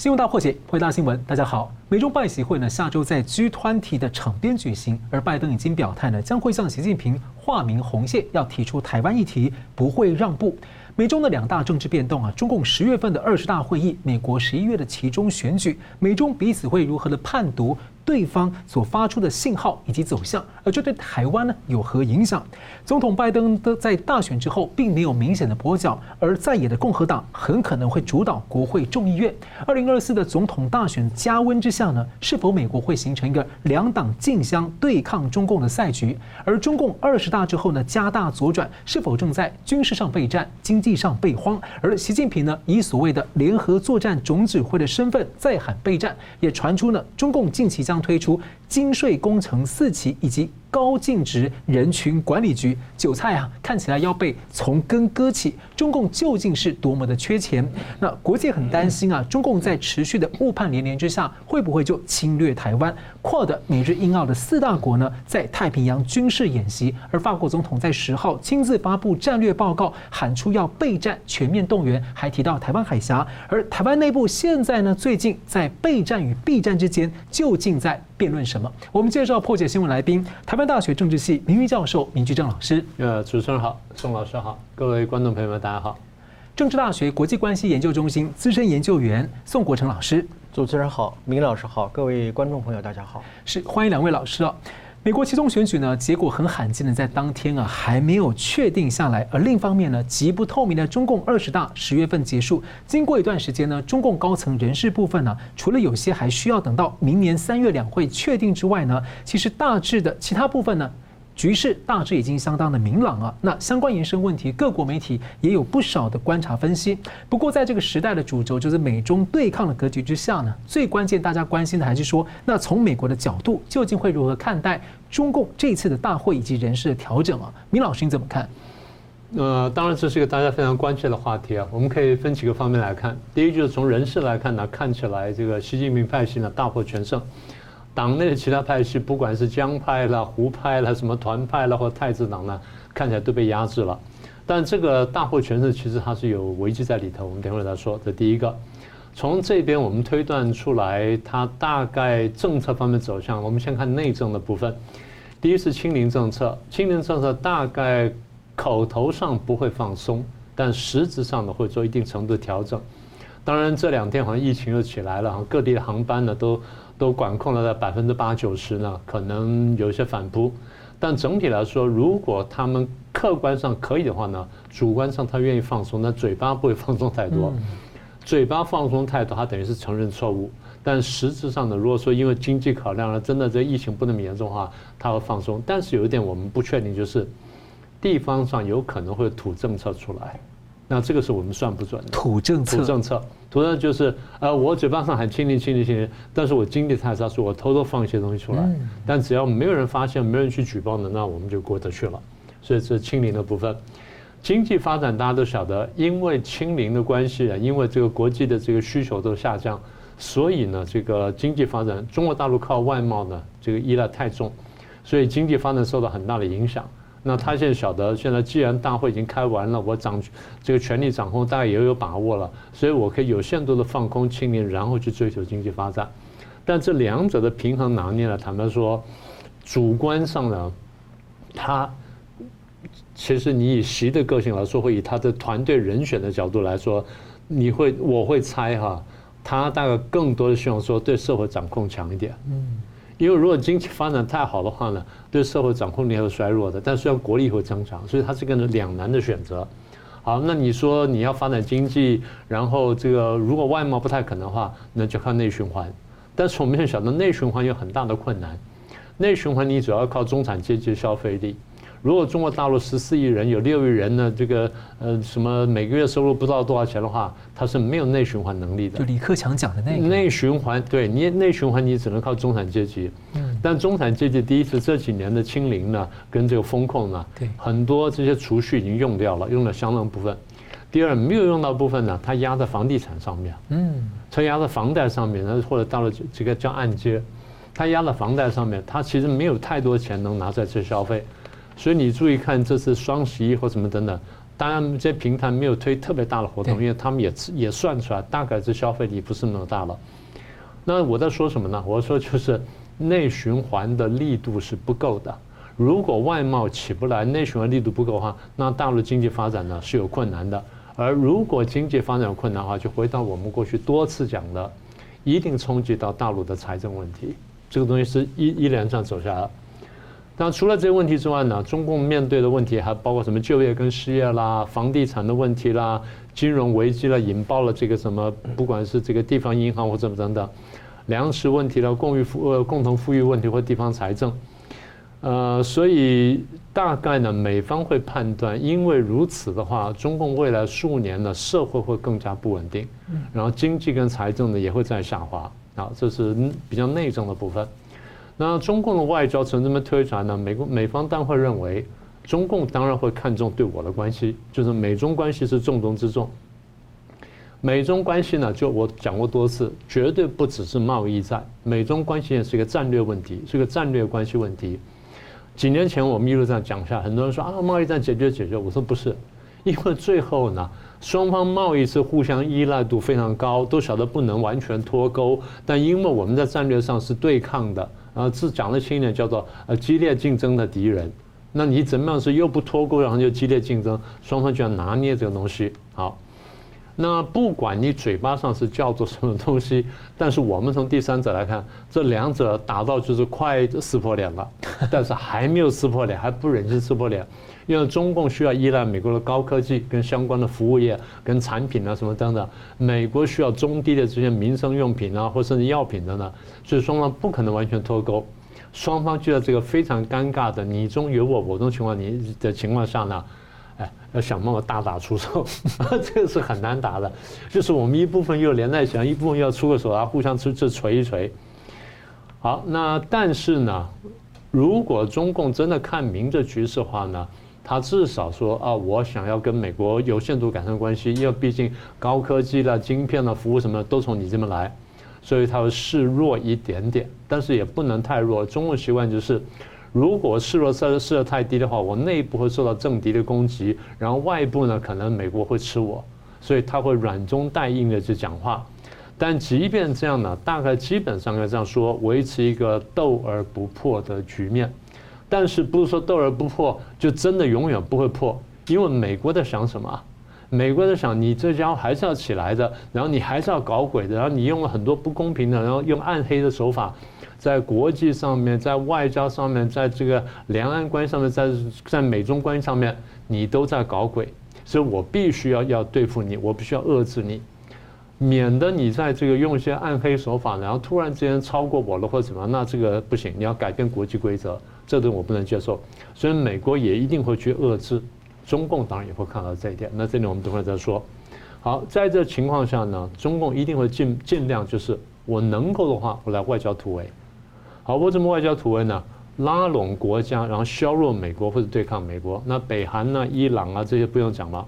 新闻大破解，回答新闻。大家好，美中拜习会呢，下周在 G20 的场边举行，而拜登已经表态呢，将会向习近平划明红线，要提出台湾议题，不会让步。美中的两大政治变动啊，中共十月份的二十大会议，美国十一月的其中选举，美中彼此会如何的判读？对方所发出的信号以及走向，而这对台湾呢有何影响？总统拜登的在大选之后并没有明显的跛脚，而在野的共和党很可能会主导国会众议院。二零二四的总统大选加温之下呢，是否美国会形成一个两党竞相对抗中共的赛局？而中共二十大之后呢，加大左转，是否正在军事上备战、经济上备荒？而习近平呢，以所谓的联合作战总指挥的身份再喊备战，也传出呢，中共近期将推出精税工程四期以及高净值人群管理局，韭菜啊，看起来要被从根割起。中共究竟是多么的缺钱？那国际很担心啊，中共在持续的误判连连之下，会不会就侵略台湾扩的美日英澳的四大国呢，在太平洋军事演习，而法国总统在十号亲自发布战略报告，喊出要备战、全面动员，还提到台湾海峡。而台湾内部现在呢，最近在备战与避战之间，究竟在辩论什么？我们介绍破解新闻来宾，台湾大学政治系名誉教授明居正老师。呃，主持人好，宋老师好，各位观众朋友们，大家好。政治大学国际关系研究中心资深研究员宋国成老师。主持人好，明老师好，各位观众朋友大家好。是，欢迎两位老师啊。美国期中选举呢，结果很罕见的在当天啊还没有确定下来。而另一方面呢，极不透明的中共二十大十月份结束，经过一段时间呢，中共高层人事部分呢，除了有些还需要等到明年三月两会确定之外呢，其实大致的其他部分呢。局势大致已经相当的明朗啊，那相关延伸问题，各国媒体也有不少的观察分析。不过，在这个时代的主轴就是美中对抗的格局之下呢，最关键大家关心的还是说，那从美国的角度，究竟会如何看待中共这次的大会以及人事的调整啊？明老师你怎么看？呃，当然这是一个大家非常关切的话题啊。我们可以分几个方面来看。第一，就是从人事来看呢，看起来这个习近平派系呢大获全胜。党内的其他派系，不管是江派啦、湖派啦、什么团派啦，或太子党呢，看起来都被压制了。但这个大获全胜，其实它是有危机在里头。我们等会儿再说。这第一个，从这边我们推断出来，它大概政策方面走向。我们先看内政的部分。第一是清零政策，清零政策大概口头上不会放松，但实质上呢会做一定程度的调整。当然这两天好像疫情又起来了，各地的航班呢都。都管控了在百分之八九十呢，可能有一些反扑，但整体来说，如果他们客观上可以的话呢，主观上他愿意放松，那嘴巴不会放松太多，嘴巴放松太多，他等于是承认错误，但实质上呢，如果说因为经济考量了，真的这疫情不那么严重的话，他会放松，但是有一点我们不确定，就是地方上有可能会土政策出来。那这个是我们算不准的。土政策，土政策，土政策就是，呃，我嘴巴上喊清零、清零、清零，但是我经济太差，所以我偷偷放一些东西出来，但只要没有人发现，没有人去举报的，那我们就过得去了。所以这是清零的部分。经济发展大家都晓得，因为清零的关系啊，因为这个国际的这个需求都下降，所以呢，这个经济发展，中国大陆靠外贸呢，这个依赖太重，所以经济发展受到很大的影响。那他现在晓得，现在既然大会已经开完了，我掌这个权力掌控大概也有把握了，所以我可以有限度的放空清零，然后去追求经济发展。但这两者的平衡拿捏呢，坦白说，主观上呢，他其实你以习的个性来说，会以他的团队人选的角度来说，你会我会猜哈，他大概更多的希望说对社会掌控强一点。嗯。因为如果经济发展太好的话呢，对社会掌控力会衰弱的。但是要国力会增长，所以它是个两难的选择。好，那你说你要发展经济，然后这个如果外贸不太可能的话，那就靠内循环。但是我们现在晓得内循环有很大的困难，内循环你主要靠中产阶级消费力。如果中国大陆十四亿人有六亿人呢，这个呃什么每个月收入不知道多少钱的话，它是没有内循环能力的。就李克强讲的那个内循环，对你内循环你只能靠中产阶级。嗯。但中产阶级第一次这几年的清零呢，跟这个风控呢，对，很多这些储蓄已经用掉了，用了相当部分。第二没有用到部分呢，它压在房地产上面。嗯。它压在房贷上面，或者到了这个叫按揭，它压在房贷上面，它其实没有太多钱能拿在这消费。所以你注意看，这次双十一或什么等等，当然这些平台没有推特别大的活动，因为他们也也算出来，大概这消费力不是那么大了。那我在说什么呢？我说就是内循环的力度是不够的。如果外贸起不来，内循环力度不够的话，那大陆经济发展呢是有困难的。而如果经济发展有困难的话，就回到我们过去多次讲的，一定冲击到大陆的财政问题。这个东西是一一连串走下来。那除了这些问题之外呢，中共面对的问题还包括什么就业跟失业啦、房地产的问题啦、金融危机啦，引爆了这个什么，不管是这个地方银行或怎么等等，粮食问题啦、共育富呃共同富裕问题或地方财政，呃，所以大概呢，美方会判断，因为如此的话，中共未来数年呢，社会会更加不稳定，然后经济跟财政呢也会在下滑。啊，这是比较内政的部分。那中共的外交曾这么推出来呢？美国美方当然会认为，中共当然会看重对我的关系，就是美中关系是重中之重。美中关系呢，就我讲过多次，绝对不只是贸易战，美中关系也是一个战略问题，是个战略关系问题。几年前我们一路上讲下，很多人说啊，贸易战解决解决，我说不是，因为最后呢。双方贸易是互相依赖度非常高，都晓得不能完全脱钩，但因为我们在战略上是对抗的，啊，是讲的轻一点叫做呃激烈竞争的敌人。那你怎么样是又不脱钩，然后又激烈竞争，双方就要拿捏这个东西。好，那不管你嘴巴上是叫做什么东西，但是我们从第三者来看，这两者达到就是快撕破脸了，但是还没有撕破脸，还不忍心撕破脸。因为中共需要依赖美国的高科技跟相关的服务业跟产品啊什么等等，美国需要中低的这些民生用品啊或甚至药品等等，所以双方不可能完全脱钩，双方就在这个非常尴尬的你中有我我中情况你的情况下呢，哎，要想办法大打出手，这个是很难打的，就是我们一部分又连在一起，一部分又要出个手啊，互相这这锤一锤。好，那但是呢，如果中共真的看明这局势的话呢？他至少说啊，我想要跟美国有限度改善关系，因为毕竟高科技啦、晶片啦、服务什么都从你这边来，所以他会示弱一点点，但是也不能太弱。中国习惯就是，如果示弱示示得太低的话，我内部会受到政敌的攻击，然后外部呢可能美国会吃我，所以他会软中带硬的去讲话。但即便这样呢，大概基本上要这样说，维持一个斗而不破的局面。但是不是说斗而不破就真的永远不会破？因为美国在想什么？美国在想你这家伙还是要起来的，然后你还是要搞鬼的，然后你用了很多不公平的，然后用暗黑的手法，在国际上面，在外交上面，在这个两岸关系上面，在在美中关系上面，你都在搞鬼，所以我必须要要对付你，我必须要遏制你，免得你在这个用一些暗黑手法，然后突然之间超过我了或者怎么样，那这个不行，你要改变国际规则。这顿我不能接受，所以美国也一定会去遏制，中共当然也会看到这一点。那这里我们等会再说。好，在这情况下呢，中共一定会尽尽量就是我能够的话，我来外交突围。好，我怎么外交突围呢？拉拢国家，然后削弱美国或者对抗美国。那北韩呢、伊朗啊这些不用讲了。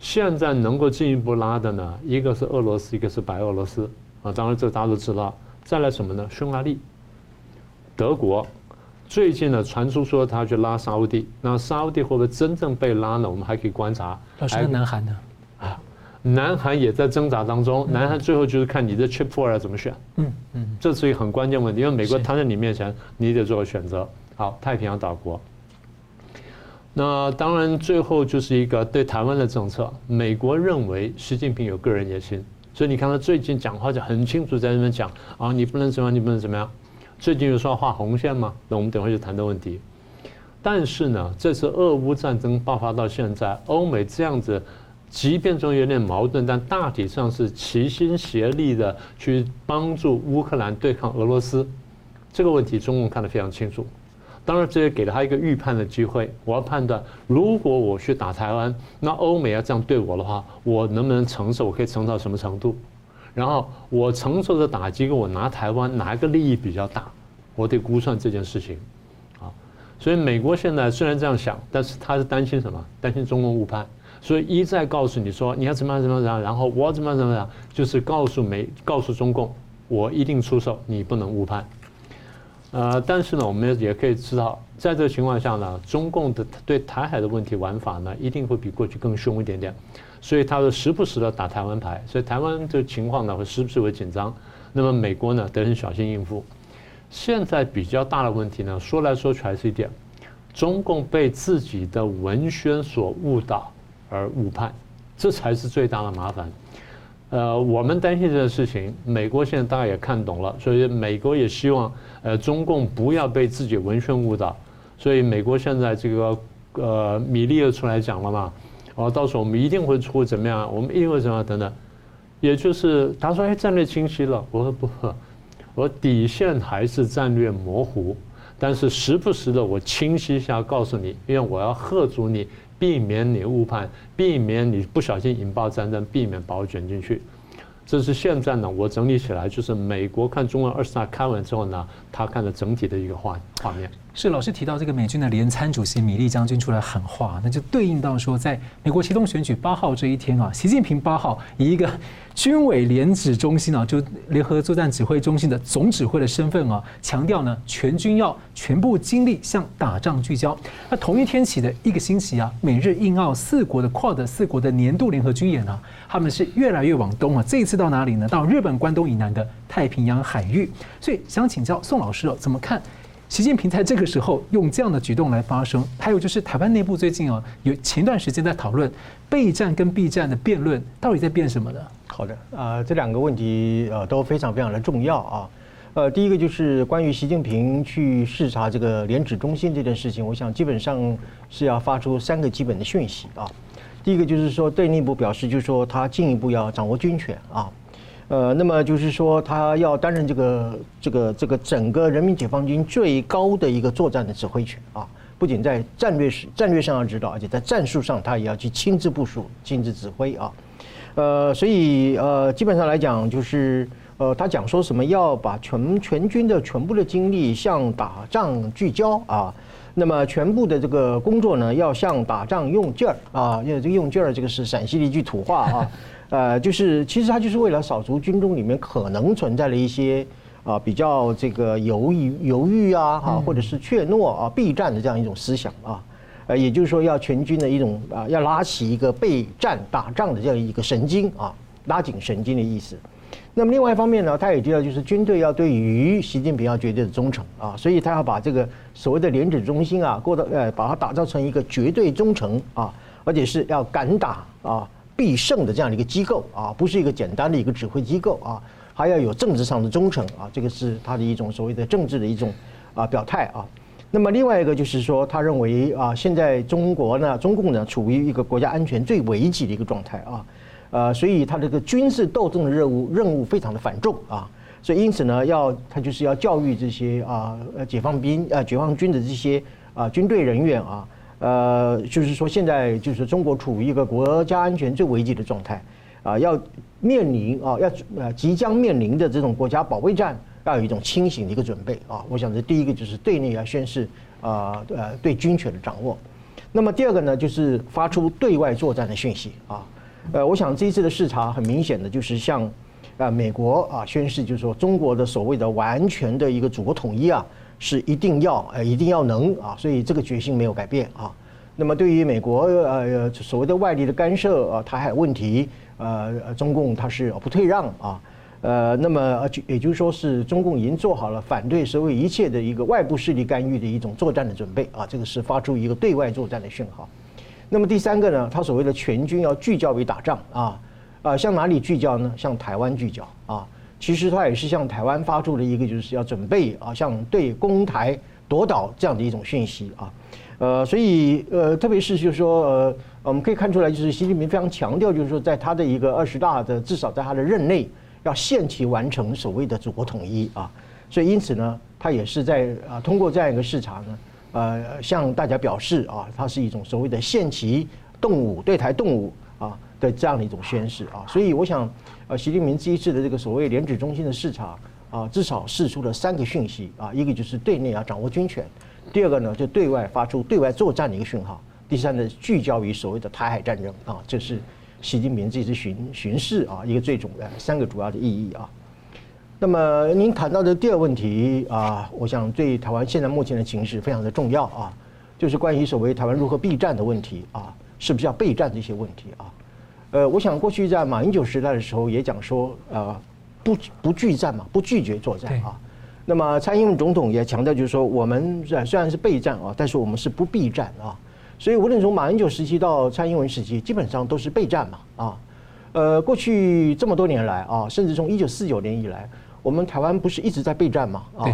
现在能够进一步拉的呢，一个是俄罗斯，一个是白俄罗斯啊。当然这大家都知道。再来什么呢？匈牙利、德国。最近呢，传出说他去拉沙乌地，那沙乌地会不会真正被拉呢？我们还可以观察。老师，南韩呢？啊，南韩也在挣扎当中。南韩最后就是看你的 Chip Four 要怎么选。嗯嗯，这是一个很关键问题，因为美国摊在你面前，你得做个选择。好，太平洋岛国。那当然，最后就是一个对台湾的政策。美国认为习近平有个人野心，所以你看他最近讲话就很清楚，在那边讲啊，你不能怎么样，你不能怎么样。最近有说要画红线吗？那我们等会就谈的问题。但是呢，这次俄乌战争爆发到现在，欧美这样子，即便中有点矛盾，但大体上是齐心协力的去帮助乌克兰对抗俄罗斯。这个问题中共看得非常清楚。当然，这也给了他一个预判的机会。我要判断，如果我去打台湾，那欧美要这样对我的话，我能不能承受？我可以承受到什么程度？然后我承受的打击跟我拿台湾哪一个利益比较大？我得估算这件事情，啊，所以美国现在虽然这样想，但是他是担心什么？担心中共误判，所以一再告诉你说你要怎么样怎么样，然后我怎么样怎么样，就是告诉美告诉中共，我一定出手，你不能误判。呃，但是呢，我们也可以知道，在这个情况下呢，中共的对台海的问题玩法呢，一定会比过去更凶一点点，所以他会时不时的打台湾牌，所以台湾这情况呢，会时不时会紧张。那么美国呢，得很小心应付。现在比较大的问题呢，说来说去还是一点，中共被自己的文宣所误导而误判，这才是最大的麻烦。呃，我们担心这个事情，美国现在大家也看懂了，所以美国也希望呃中共不要被自己文宣误导，所以美国现在这个呃米利又出来讲了嘛，哦，到时候我们一定会出怎么样，我们一定会怎么样等等，也就是他说哎战略清晰了，我说不。我底线还是战略模糊，但是时不时的我清晰一下告诉你，因为我要吓阻你，避免你误判，避免你不小心引爆战争，避免把我卷进去。这是现在呢，我整理起来就是美国看中俄二十大开完之后呢，他看的整体的一个画画面。是老师提到这个美军的联参主席米利将军出来喊话，那就对应到说，在美国启动选举八号这一天啊，习近平八号以一个军委联指中心啊，就联合作战指挥中心的总指挥的身份啊，强调呢，全军要全部精力向打仗聚焦。那同一天起的一个星期啊，美日印澳四国的 QUAD 四国的年度联合军演啊，他们是越来越往东啊，这一次到哪里呢？到日本关东以南的太平洋海域。所以想请教宋老师哦，怎么看？习近平在这个时候用这样的举动来发声，还有就是台湾内部最近啊，有前段时间在讨论备战跟避战的辩论，到底在辩什么呢？好的，啊，这两个问题呃都非常非常的重要啊，呃，第一个就是关于习近平去视察这个联指中心这件事情，我想基本上是要发出三个基本的讯息啊，第一个就是说对内部表示，就是说他进一步要掌握军权啊。呃，那么就是说，他要担任这个这个这个整个人民解放军最高的一个作战的指挥权啊，不仅在战略战略上要指导，而且在战术上他也要去亲自部署、亲自指挥啊。呃，所以呃，基本上来讲，就是呃，他讲说什么要把全全军的全部的精力向打仗聚焦啊，那么全部的这个工作呢，要像打仗用劲儿啊，因为这个用劲儿，这个是陕西的一句土话啊。呃，就是其实它就是为了扫除军中里面可能存在的一些啊比较这个犹豫犹豫啊哈，或者是怯懦啊避战的这样一种思想啊，呃，也就是说要全军的一种啊要拉起一个备战打仗的这样一个神经啊，拉紧神经的意思。那么另外一方面呢，他也提到就是军队要对于习近平要绝对的忠诚啊，所以他要把这个所谓的联指中心啊，过到呃把它打造成一个绝对忠诚啊，而且是要敢打啊。必胜的这样的一个机构啊，不是一个简单的一个指挥机构啊，还要有政治上的忠诚啊，这个是他的一种所谓的政治的一种啊表态啊。那么另外一个就是说，他认为啊，现在中国呢，中共呢，处于一个国家安全最危急的一个状态啊，呃，所以他这个军事斗争的任务任务非常的繁重啊，所以因此呢，要他就是要教育这些啊呃解放兵啊解放军的这些啊军队人员啊。呃，就是说，现在就是中国处于一个国家安全最危急的状态，啊，要面临啊，要呃即将面临的这种国家保卫战，要有一种清醒的一个准备啊。我想这第一个就是对内要宣示啊呃对军权的掌握，那么第二个呢，就是发出对外作战的讯息啊。呃，我想这一次的视察很明显的就是向啊美国啊宣示，就是说中国的所谓的完全的一个祖国统一啊。是一定要呃一定要能啊，所以这个决心没有改变啊。那么对于美国呃所谓的外力的干涉啊，台海问题呃中共它是不退让啊。呃，那么就也就是说是中共已经做好了反对所有一切的一个外部势力干预的一种作战的准备啊。这个是发出一个对外作战的讯号。那么第三个呢，他所谓的全军要聚焦于打仗啊啊，向哪里聚焦呢？向台湾聚焦啊。其实他也是向台湾发出了一个，就是要准备啊，像对攻台夺岛这样的一种讯息啊，呃，所以呃，特别是就是说呃，我们可以看出来，就是习近平非常强调，就是说在他的一个二十大的至少在他的任内，要限期完成所谓的祖国统一啊，所以因此呢，他也是在啊通过这样一个视察呢，呃，向大家表示啊，它是一种所谓的限期动武对台动武啊的这样的一种宣示啊，所以我想。呃，习近平这一次的这个所谓联指中心的视察啊，至少释出了三个讯息啊，一个就是对内要掌握军权，第二个呢就对外发出对外作战的一个讯号，第三呢聚焦于所谓的台海战争啊，这是习近平这次巡巡视啊一个最重要三个主要的意义啊。那么您谈到的第二个问题啊，我想对台湾现在目前的形势非常的重要啊，就是关于所谓台湾如何避战的问题啊，是不是要备战的一些问题啊？呃，我想过去在马英九时代的时候也讲说，呃，不不拒战嘛，不拒绝作战啊。那么蔡英文总统也强调，就是说我们虽然是备战啊，但是我们是不避战啊。所以无论从马英九时期到蔡英文时期，基本上都是备战嘛啊。呃，过去这么多年来啊，甚至从一九四九年以来。我们台湾不是一直在备战吗？啊，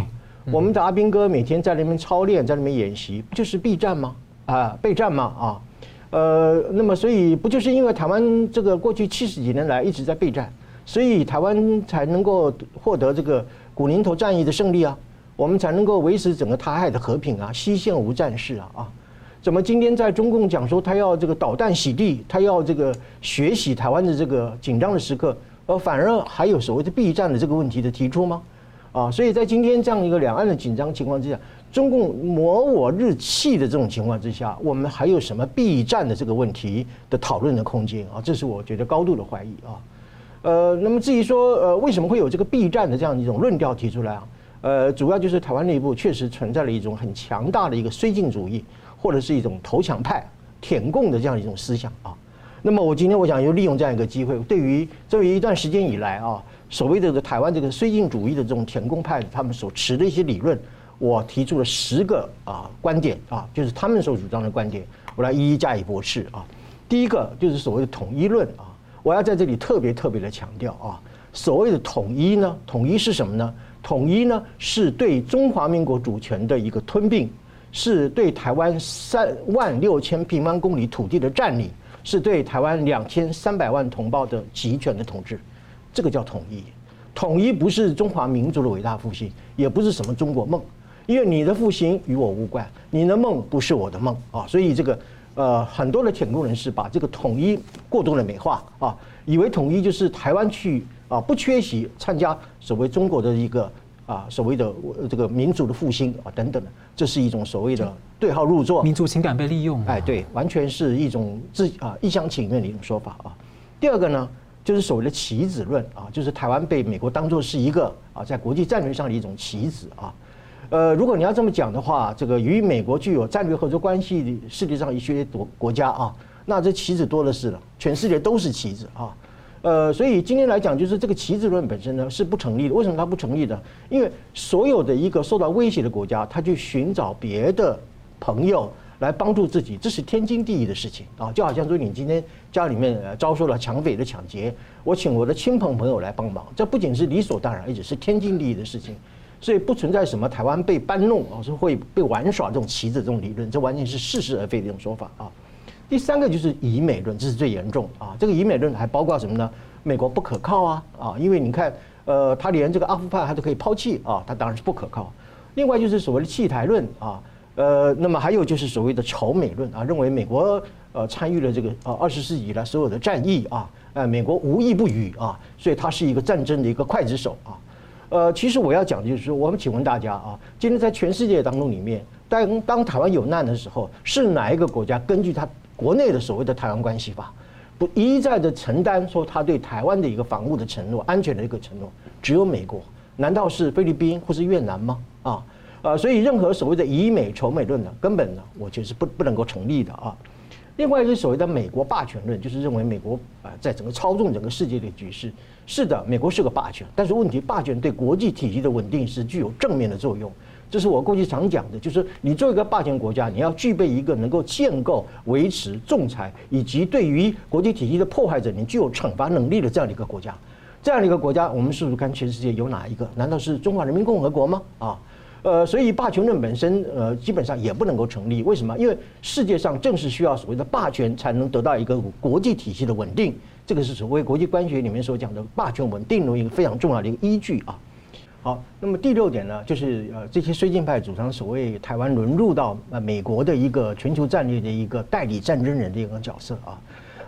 我们的阿兵哥每天在那边操练，在那边演习，不就是备战吗？啊，备战吗？啊，呃，那么所以不就是因为台湾这个过去七十几年来一直在备战，所以台湾才能够获得这个古宁头战役的胜利啊，我们才能够维持整个台海的和平啊，西线无战事啊啊，怎么今天在中共讲说他要这个导弹洗地，他要这个学习台湾的这个紧张的时刻？而反而还有所谓的避战的这个问题的提出吗？啊，所以在今天这样一个两岸的紧张情况之下，中共磨我日气的这种情况之下，我们还有什么避战的这个问题的讨论的空间啊？这是我觉得高度的怀疑啊。呃，那么至于说呃为什么会有这个避战的这样一种论调提出来啊？呃，主要就是台湾内部确实存在了一种很强大的一个绥靖主义，或者是一种投降派、舔共的这样一种思想啊。那么我今天我想就利用这样一个机会，对于这一段时间以来啊，所谓的这个台湾这个绥靖主义的这种舔共派，他们所持的一些理论，我提出了十个啊观点啊，就是他们所主张的观点，我来一一加以驳斥啊。第一个就是所谓的统一论啊，我要在这里特别特别的强调啊，所谓的统一呢，统一是什么呢？统一呢是对中华民国主权的一个吞并，是对台湾三万六千平方公里土地的占领。是对台湾两千三百万同胞的集权的统治，这个叫统一。统一不是中华民族的伟大复兴，也不是什么中国梦，因为你的复兴与我无关，你的梦不是我的梦啊。所以这个呃，很多的舔共人士把这个统一过度的美化啊，以为统一就是台湾去啊不缺席参加所谓中国的一个。啊，所谓的这个民族的复兴啊，等等的，这是一种所谓的对号入座，民族情感被利用。哎，对，完全是一种自啊一厢情愿的一种说法啊。第二个呢，就是所谓的棋子论啊，就是台湾被美国当作是一个啊在国际战略上的一种棋子啊。呃，如果你要这么讲的话，这个与美国具有战略合作关系的世界上一些国国家啊，那这棋子多的是了，全世界都是棋子啊。呃，所以今天来讲，就是这个棋子论本身呢是不成立的。为什么它不成立呢？因为所有的一个受到威胁的国家，他去寻找别的朋友来帮助自己，这是天经地义的事情啊。就好像说，你今天家里面遭受了抢匪的抢劫，我请我的亲朋朋友来帮忙，这不仅是理所当然，而且是天经地义的事情。所以不存在什么台湾被搬弄啊，是会被玩耍这种棋子这种理论，这完全是似是而非的一种说法啊。第三个就是以美论，这是最严重啊！这个以美论还包括什么呢？美国不可靠啊啊！因为你看，呃，他连这个阿富汗他都可以抛弃啊，他当然是不可靠。另外就是所谓的弃台论啊，呃，那么还有就是所谓的仇美论啊，认为美国呃参与了这个呃二十世纪以来所有的战役啊，呃，美国无一不与啊，所以他是一个战争的一个刽子手啊。呃，其实我要讲的就是说，我们请问大家啊，今天在全世界当中里面，当当台湾有难的时候，是哪一个国家根据他？国内的所谓的台湾关系法，不一再的承担说他对台湾的一个防务的承诺、安全的一个承诺，只有美国，难道是菲律宾或是越南吗？啊，呃，所以任何所谓的以美仇美论呢，根本呢，我觉得是不不能够成立的啊。另外就是所谓的美国霸权论，就是认为美国啊在整个操纵整个世界的局势。是的，美国是个霸权，但是问题霸权对国际体系的稳定是具有正面的作用。这是我过去常讲的，就是你作为一个霸权国家，你要具备一个能够建构、维持、仲裁，以及对于国际体系的破坏者，你具有惩罚能力的这样的一个国家。这样的一个国家，我们试试看，全世界有哪一个？难道是中华人民共和国吗？啊，呃，所以霸权论本身，呃，基本上也不能够成立。为什么？因为世界上正是需要所谓的霸权，才能得到一个国际体系的稳定。这个是所谓国际关系里面所讲的霸权稳定的一个非常重要的一个依据啊。好，那么第六点呢，就是呃，这些绥靖派主张所谓台湾沦入到呃美国的一个全球战略的一个代理战争人的一个角色啊，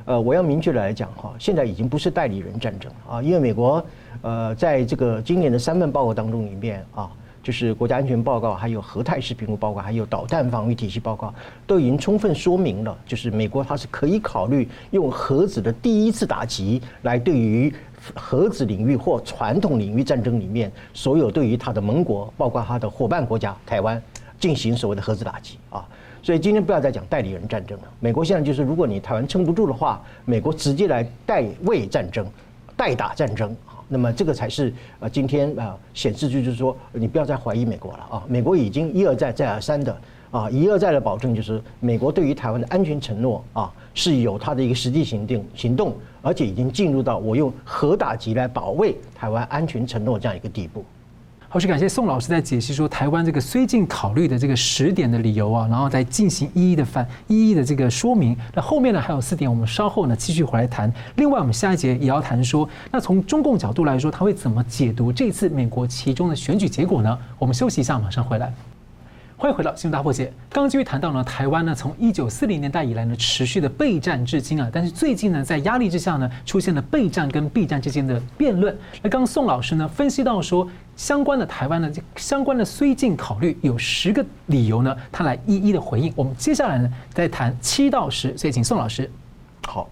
呃，我要明确的来讲哈，现在已经不是代理人战争啊，因为美国呃在这个今年的三份报告当中里面啊，就是国家安全报告、还有核态势评估报告、还有导弹防御体系报告，都已经充分说明了，就是美国它是可以考虑用核子的第一次打击来对于。核子领域或传统领域战争里面，所有对于他的盟国，包括他的伙伴国家台湾，进行所谓的核子打击啊。所以今天不要再讲代理人战争了。美国现在就是，如果你台湾撑不住的话，美国直接来代位战争，代打战争啊。那么这个才是呃今天啊显示就是说，你不要再怀疑美国了啊。美国已经一而再再而三的啊一而再的保证，就是美国对于台湾的安全承诺啊是有它的一个实际行动行动。而且已经进入到我用核打击来保卫台湾安全承诺这样一个地步。好，是感谢宋老师在解析说台湾这个绥靖考虑的这个十点的理由啊，然后再进行一一的反一一的这个说明。那后面呢还有四点，我们稍后呢继续回来谈。另外，我们下一节也要谈说，那从中共角度来说，他会怎么解读这次美国其中的选举结果呢？我们休息一下，马上回来。欢迎回到新闻大破解。刚刚继续谈到呢，台湾呢从一九四零年代以来呢持续的备战至今啊，但是最近呢在压力之下呢出现了备战跟避战之间的辩论。那刚宋老师呢分析到说，相关的台湾的相关的绥靖考虑有十个理由呢，他来一一的回应。我们接下来呢再谈七到十，所以请宋老师。好，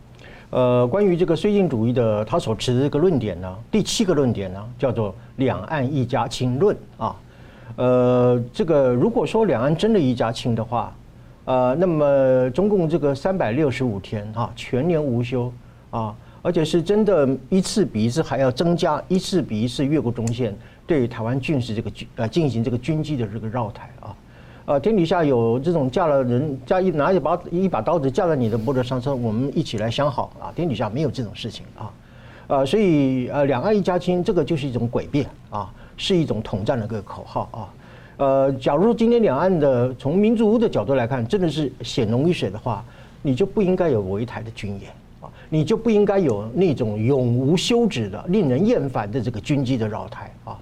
呃，关于这个绥靖主义的他所持的这个论点呢，第七个论点呢叫做两岸一家亲论啊。呃，这个如果说两岸真的一家亲的话，呃，那么中共这个三百六十五天啊，全年无休啊，而且是真的一次比一次还要增加，一次比一次越过中线，对台湾军事这个军呃进行这个军机的这个绕台啊，呃，天底下有这种架了人架一拿一把一把刀子架在你的脖子上说我们一起来相好啊，天底下没有这种事情啊，呃，所以呃两岸一家亲这个就是一种诡辩啊。是一种统战的一个口号啊，呃，假如今天两岸的从民族的角度来看，真的是血浓于水的话，你就不应该有围台的军演啊，你就不应该有那种永无休止的、令人厌烦的这个军机的绕台啊。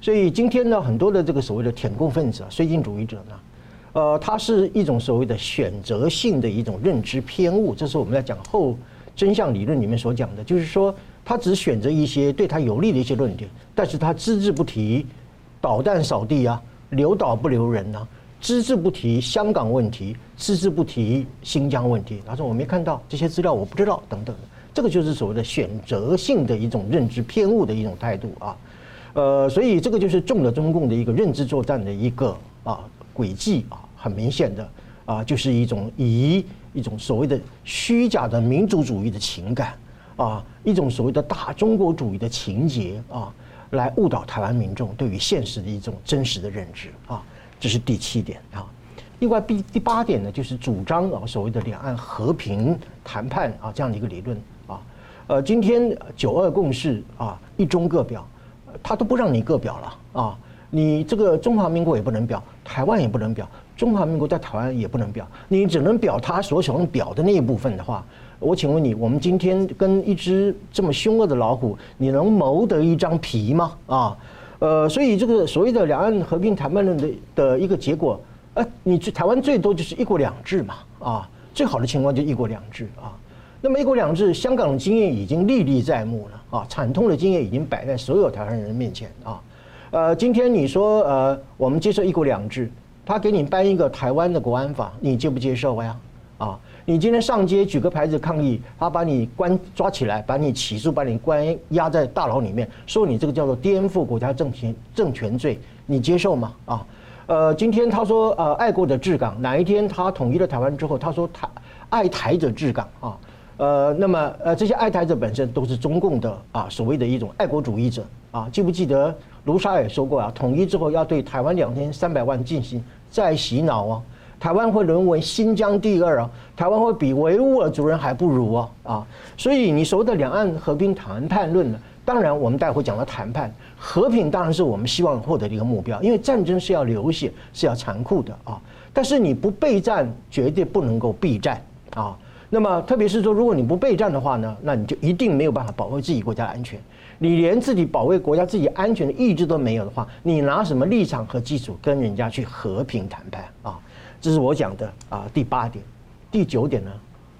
所以今天呢，很多的这个所谓的舔共分子、绥靖主义者呢，呃，它是一种所谓的选择性的一种认知偏误，这是我们在讲后真相理论里面所讲的，就是说。他只选择一些对他有利的一些论点，但是他只字不提导弹扫地啊，留岛不留人呐、只字不提香港问题，只字不提新疆问题。他说我没看到这些资料，我不知道等等的，这个就是所谓的选择性的一种认知偏误的一种态度啊。呃，所以这个就是中了中共的一个认知作战的一个啊轨迹啊，很明显的啊，就是一种以一种所谓的虚假的民族主义的情感。啊，一种所谓的大中国主义的情节啊，来误导台湾民众对于现实的一种真实的认知啊，这是第七点啊。另外，第第八点呢，就是主张啊所谓的两岸和平谈判啊这样的一个理论啊。呃，今天九二共识啊，一中各表，他都不让你各表了啊。你这个中华民国也不能表，台湾也不能表，中华民国在台湾也不能表，你只能表他所想表的那一部分的话。我请问你，我们今天跟一只这么凶恶的老虎，你能谋得一张皮吗？啊，呃，所以这个所谓的两岸和平谈判论的的一个结果，呃，你去台湾最多就是一国两制嘛，啊，最好的情况就一国两制啊。那么一国两制，香港的经验已经历历在目了啊，惨痛的经验已经摆在所有台湾人面前啊。呃，今天你说呃，我们接受一国两制，他给你颁一个台湾的国安法，你接不接受呀？啊？你今天上街举个牌子抗议，他把你关抓起来，把你起诉，把你关押在大牢里面，说你这个叫做颠覆国家政权政权罪，你接受吗？啊，呃，今天他说呃爱国者治港，哪一天他统一了台湾之后，他说台爱台者治港啊，呃，那么呃这些爱台者本身都是中共的啊所谓的一种爱国主义者啊，记不记得卢沙也说过啊，统一之后要对台湾两千三百万进行再洗脑啊。台湾会沦为新疆第二啊！台湾会比维吾尔族人还不如啊！啊，所以你说的两岸和平谈判论呢？当然，我们待会讲到谈判和平，当然是我们希望获得的一个目标，因为战争是要流血，是要残酷的啊。但是你不备战，绝对不能够避战啊。那么，特别是说，如果你不备战的话呢，那你就一定没有办法保卫自己国家的安全。你连自己保卫国家自己安全的意志都没有的话，你拿什么立场和基础跟人家去和平谈判啊？这是我讲的啊，第八点，第九点呢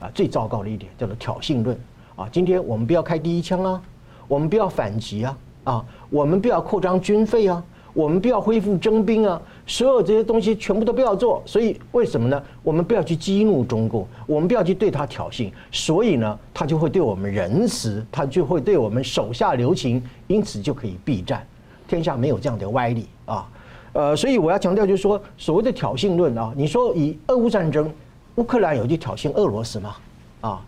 啊，最糟糕的一点叫做挑衅论啊。今天我们不要开第一枪啊，我们不要反击啊啊，我们不要扩张军费啊，我们不要恢复征兵啊，所有这些东西全部都不要做。所以为什么呢？我们不要去激怒中共，我们不要去对他挑衅，所以呢，他就会对我们仁慈，他就会对我们手下留情，因此就可以避战。天下没有这样的歪理啊。呃，所以我要强调，就是说，所谓的挑衅论啊，你说以俄乌战争，乌克兰有去挑衅俄罗斯吗？啊，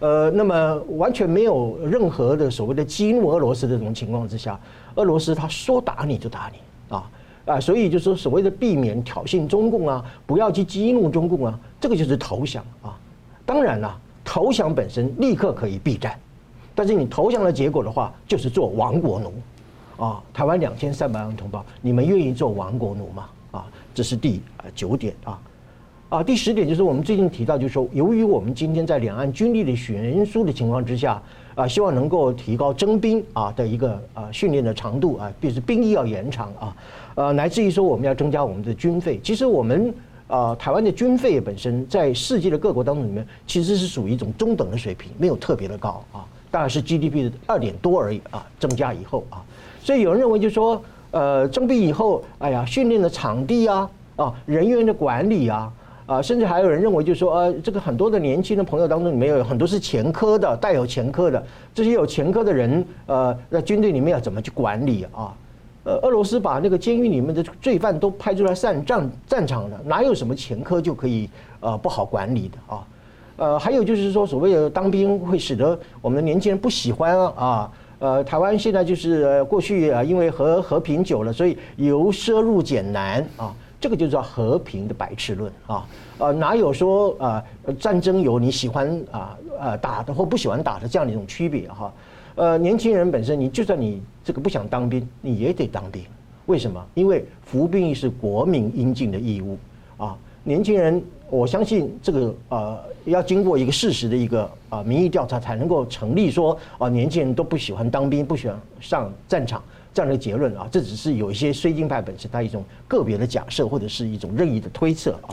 呃，那么完全没有任何的所谓的激怒俄罗斯的这种情况之下，俄罗斯他说打你就打你啊啊，所以就是说所谓的避免挑衅中共啊，不要去激怒中共啊，这个就是投降啊。当然了，投降本身立刻可以避战，但是你投降的结果的话，就是做亡国奴。啊，台湾两千三百万同胞，你们愿意做亡国奴吗？啊，这是第九点啊。啊，第十点就是我们最近提到，就是说，由于我们今天在两岸军力的悬殊的情况之下，啊，希望能够提高征兵啊的一个啊训练的长度啊，就是兵役要延长啊，呃，乃至于说我们要增加我们的军费。其实我们啊，台湾的军费本身在世界的各国当中里面，其实是属于一种中等的水平，没有特别的高啊，大概是 GDP 的二点多而已啊，增加以后啊。所以有人认为，就是说，呃，征兵以后，哎呀，训练的场地啊，啊，人员的管理啊，啊，甚至还有人认为，就是说，呃，这个很多的年轻的朋友当中，里面有很多是前科的，带有前科的，这些有前科的人，呃，在军队里面要怎么去管理啊？呃，俄罗斯把那个监狱里面的罪犯都派出来上战战场了，哪有什么前科就可以呃不好管理的啊？呃，还有就是说，所谓的当兵会使得我们的年轻人不喜欢啊。呃，台湾现在就是，过去啊，因为和和平久了，所以由奢入俭难啊，这个就叫和平的白痴论啊。呃，哪有说啊，战争有你喜欢啊呃打的或不喜欢打的这样的一种区别哈？呃，年轻人本身，你就算你这个不想当兵，你也得当兵。为什么？因为服兵役是国民应尽的义务啊。年轻人，我相信这个呃，要经过一个事实的一个啊民意调查，才能够成立说啊，年轻人都不喜欢当兵，不喜欢上战场这样的结论啊。这只是有一些绥靖派本身他一种个别的假设，或者是一种任意的推测啊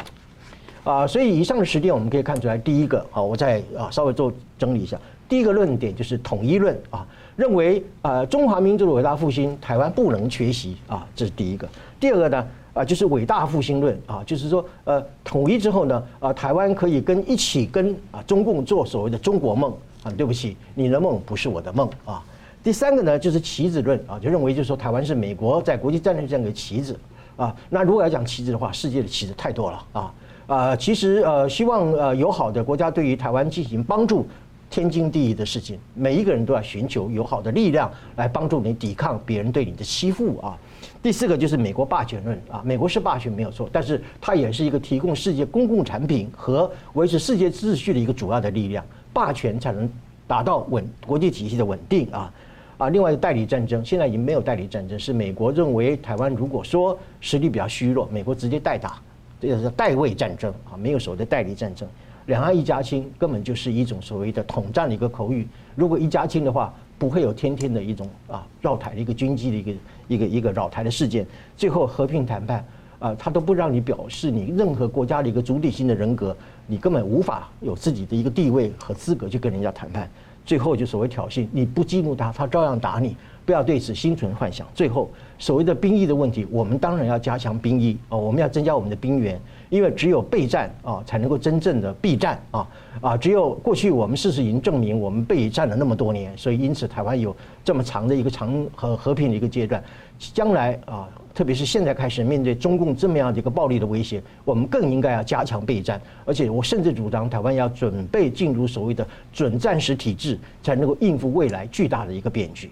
啊。所以以上的十点我们可以看出来，第一个啊，我再啊稍微做整理一下。第一个论点就是统一论啊，认为啊中华民族的伟大复兴，台湾不能缺席啊，这是第一个。第二个呢？啊，就是伟大复兴论啊，就是说，呃，统一之后呢，啊，台湾可以跟一起跟啊中共做所谓的中国梦啊，对不起，你的梦不是我的梦啊。第三个呢，就是棋子论啊，就认为就是说台湾是美国在国际战略这样一个棋子啊。那如果要讲棋子的话，世界的棋子太多了啊啊，其实呃，希望呃友好的国家对于台湾进行帮助，天经地义的事情，每一个人都要寻求友好的力量来帮助你抵抗别人对你的欺负啊。第四个就是美国霸权论啊，美国是霸权没有错，但是它也是一个提供世界公共产品和维持世界秩序的一个主要的力量，霸权才能达到稳国际体系的稳定啊啊！另外代理战争，现在已经没有代理战争，是美国认为台湾如果说实力比较虚弱，美国直接代打，这个是代位战争啊，没有所谓的代理战争。两岸一家亲根本就是一种所谓的统战的一个口语，如果一家亲的话，不会有天天的一种啊绕台的一个军机的一个。一个一个绕台的事件，最后和平谈判，啊，他都不让你表示你任何国家的一个主体性的人格，你根本无法有自己的一个地位和资格去跟人家谈判。最后就所谓挑衅，你不激怒他，他照样打你。不要对此心存幻想。最后，所谓的兵役的问题，我们当然要加强兵役啊，我们要增加我们的兵员，因为只有备战啊，才能够真正的避战啊啊！只有过去我们事实已经证明，我们备战了那么多年，所以因此台湾有这么长的一个长和和平的一个阶段。将来啊，特别是现在开始面对中共这么样的一个暴力的威胁，我们更应该要加强备战。而且我甚至主张，台湾要准备进入所谓的准战时体制，才能够应付未来巨大的一个变局。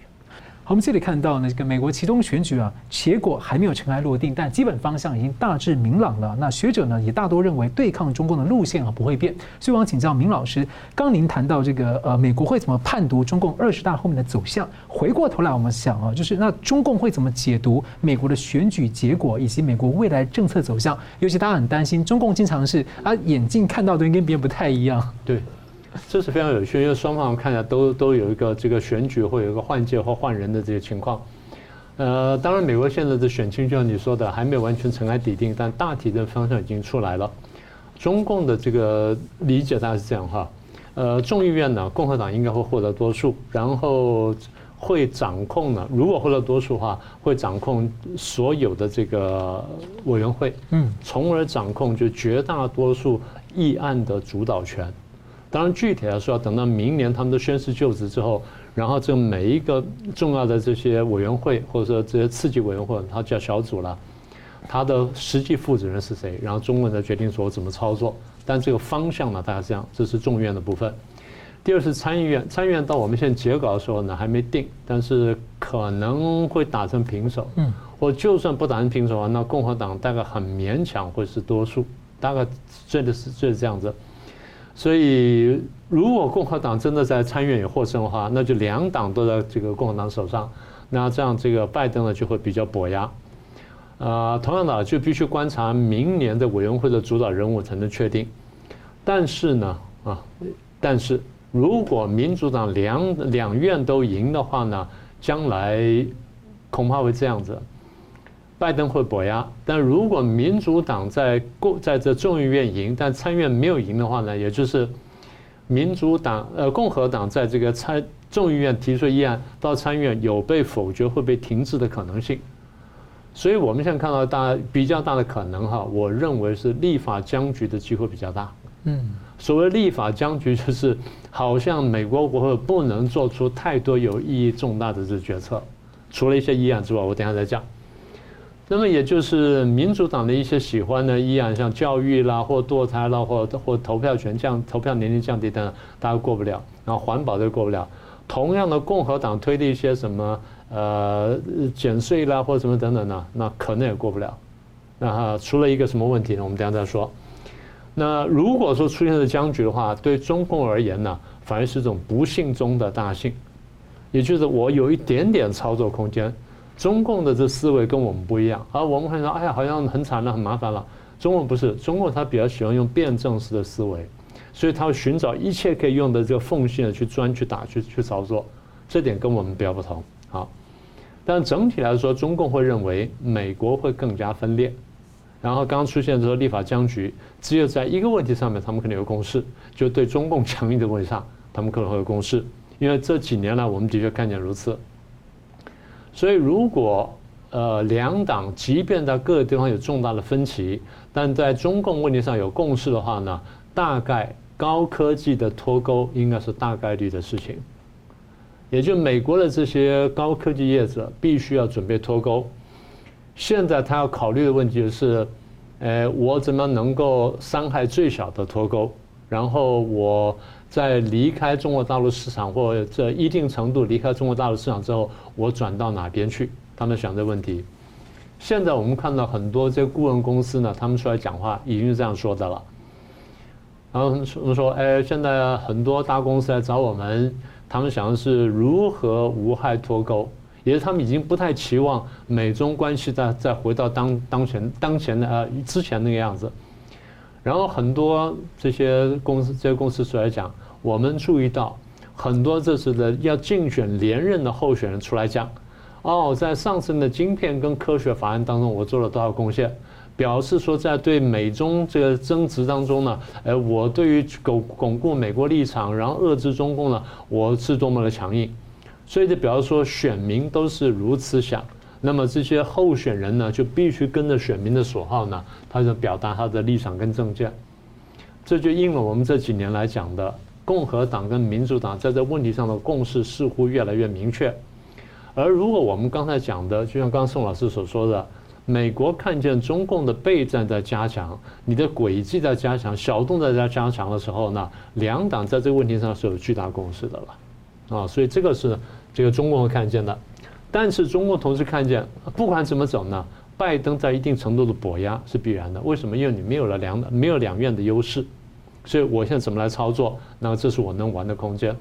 我们这里看到呢，这个美国其中选举啊，结果还没有尘埃落定，但基本方向已经大致明朗了。那学者呢，也大多认为对抗中共的路线啊不会变。所以我想请教明老师，刚您谈到这个呃，美国会怎么判读中共二十大后面的走向？回过头来我们想啊，就是那中共会怎么解读美国的选举结果以及美国未来政策走向？尤其大家很担心，中共经常是啊，眼睛看到的跟别人不太一样。对。这是非常有趣，因为双方看起来都都有一个这个选举会有一个换届或换人的这些情况。呃，当然，美国现在的选情就像你说的，还没有完全尘埃底定，但大体的方向已经出来了。中共的这个理解大概是这样哈，呃，众议院呢，共和党应该会获得多数，然后会掌控呢，如果获得多数的话，会掌控所有的这个委员会，嗯，从而掌控就绝大多数议案的主导权。当然，具体来说，要等到明年他们都宣誓就职之后，然后这每一个重要的这些委员会，或者说这些次级委员会，它叫小组了，它的实际负责人是谁？然后中共再决定说怎么操作。但这个方向呢，大概是这样，这是众院的部分。第二是参议院，参议院到我们现在截稿的时候呢，还没定，但是可能会打成平手。嗯，或就算不打成平手啊，那共和党大概很勉强会是多数，大概这的是就是这样子。所以，如果共和党真的在参议院也获胜的话，那就两党都在这个共和党手上，那这样这个拜登呢就会比较跛鸭。啊，同样的就必须观察明年的委员会的主导人物才能确定。但是呢，啊，但是。如果民主党两两院都赢的话呢，将来恐怕会这样子，拜登会博压。但如果民主党在共在这众议院赢，但参院没有赢的话呢，也就是民主党呃共和党在这个参众议院提出议案到参院有被否决会被停滞的可能性。所以我们现在看到大比较大的可能哈，我认为是立法僵局的机会比较大。嗯。所谓立法僵局，就是好像美国国会不能做出太多有意义重大的这决策，除了一些议案之外，我等下再讲。那么也就是民主党的一些喜欢的依然，像教育啦，或堕胎啦，或或投票权降、投票年龄降低等等，大家过不了。然后环保都过不了。同样的，共和党推的一些什么呃减税啦，或什么等等呢，那可能也过不了。那除了一个什么问题呢？我们等下再说。那如果说出现了僵局的话，对中共而言呢，反而是一种不幸中的大幸，也就是我有一点点操作空间。中共的这思维跟我们不一样，而我们会说，哎呀，好像很惨了，很麻烦了。中共不是，中共他比较喜欢用辩证式的思维，所以他会寻找一切可以用的这个缝隙呢，去钻、去打、去去操作。这点跟我们比较不同。好，但整体来说，中共会认为美国会更加分裂。然后刚出现这个立法僵局，只有在一个问题上面，他们可能有共识，就对中共强硬的问题上，他们可能会有共识。因为这几年来，我们的确看见如此。所以，如果呃两党即便在各个地方有重大的分歧，但在中共问题上有共识的话呢，大概高科技的脱钩应该是大概率的事情。也就美国的这些高科技业者必须要准备脱钩。现在他要考虑的问题是，呃，我怎么能够伤害最小的脱钩？然后我在离开中国大陆市场或者一定程度离开中国大陆市场之后，我转到哪边去？他们想这问题。现在我们看到很多这顾问公司呢，他们出来讲话已经是这样说的了。然后他们说，哎，现在很多大公司来找我们，他们想的是如何无害脱钩。也是他们已经不太期望美中关系再再回到当当前当前的呃之前那个样子，然后很多这些公司这些公司出来讲，我们注意到很多这次的要竞选连任的候选人出来讲，哦，在上次的晶片跟科学法案当中，我做了多少贡献，表示说在对美中这个争执当中呢，呃，我对于巩巩固美国立场，然后遏制中共呢，我是多么的强硬。所以就表示说，选民都是如此想，那么这些候选人呢，就必须跟着选民的所好呢，他就表达他的立场跟政见。这就应了我们这几年来讲的，共和党跟民主党在这问题上的共识似乎越来越明确。而如果我们刚才讲的，就像刚宋老师所说的，美国看见中共的备战在加强，你的轨迹在加强，小动作在加强的时候呢，两党在这个问题上是有巨大共识的了，啊，所以这个是。这个中共会看见的，但是中共同时看见，不管怎么走呢，拜登在一定程度的跛鸭是必然的。为什么？因为你没有了两没有两院的优势，所以我现在怎么来操作？那这是我能玩的空间。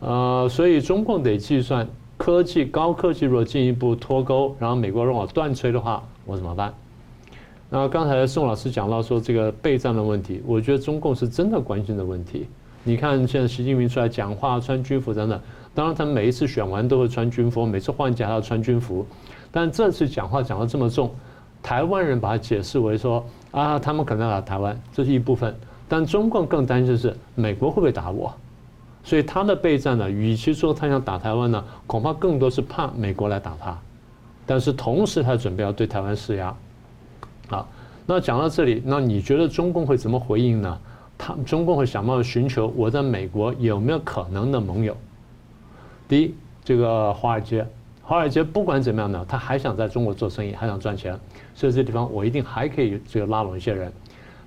呃，所以中共得计算科技高科技若进一步脱钩，然后美国让我断炊的话，我怎么办？那刚才宋老师讲到说这个备战的问题，我觉得中共是真的关心的问题。你看现在习近平出来讲话，穿军服等等。当然，他每一次选完都会穿军服，每次换届还要穿军服。但这次讲话讲得这么重，台湾人把它解释为说啊，他们可能要打台湾，这是一部分。但中共更担心的是美国会不会打我？所以他的备战呢，与其说他想打台湾呢，恐怕更多是怕美国来打他，但是同时他准备要对台湾施压。好，那讲到这里，那你觉得中共会怎么回应呢？他中共会想办法寻求我在美国有没有可能的盟友。第一，这个华尔街，华尔街不管怎么样呢，他还想在中国做生意，还想赚钱，所以这地方我一定还可以这个拉拢一些人。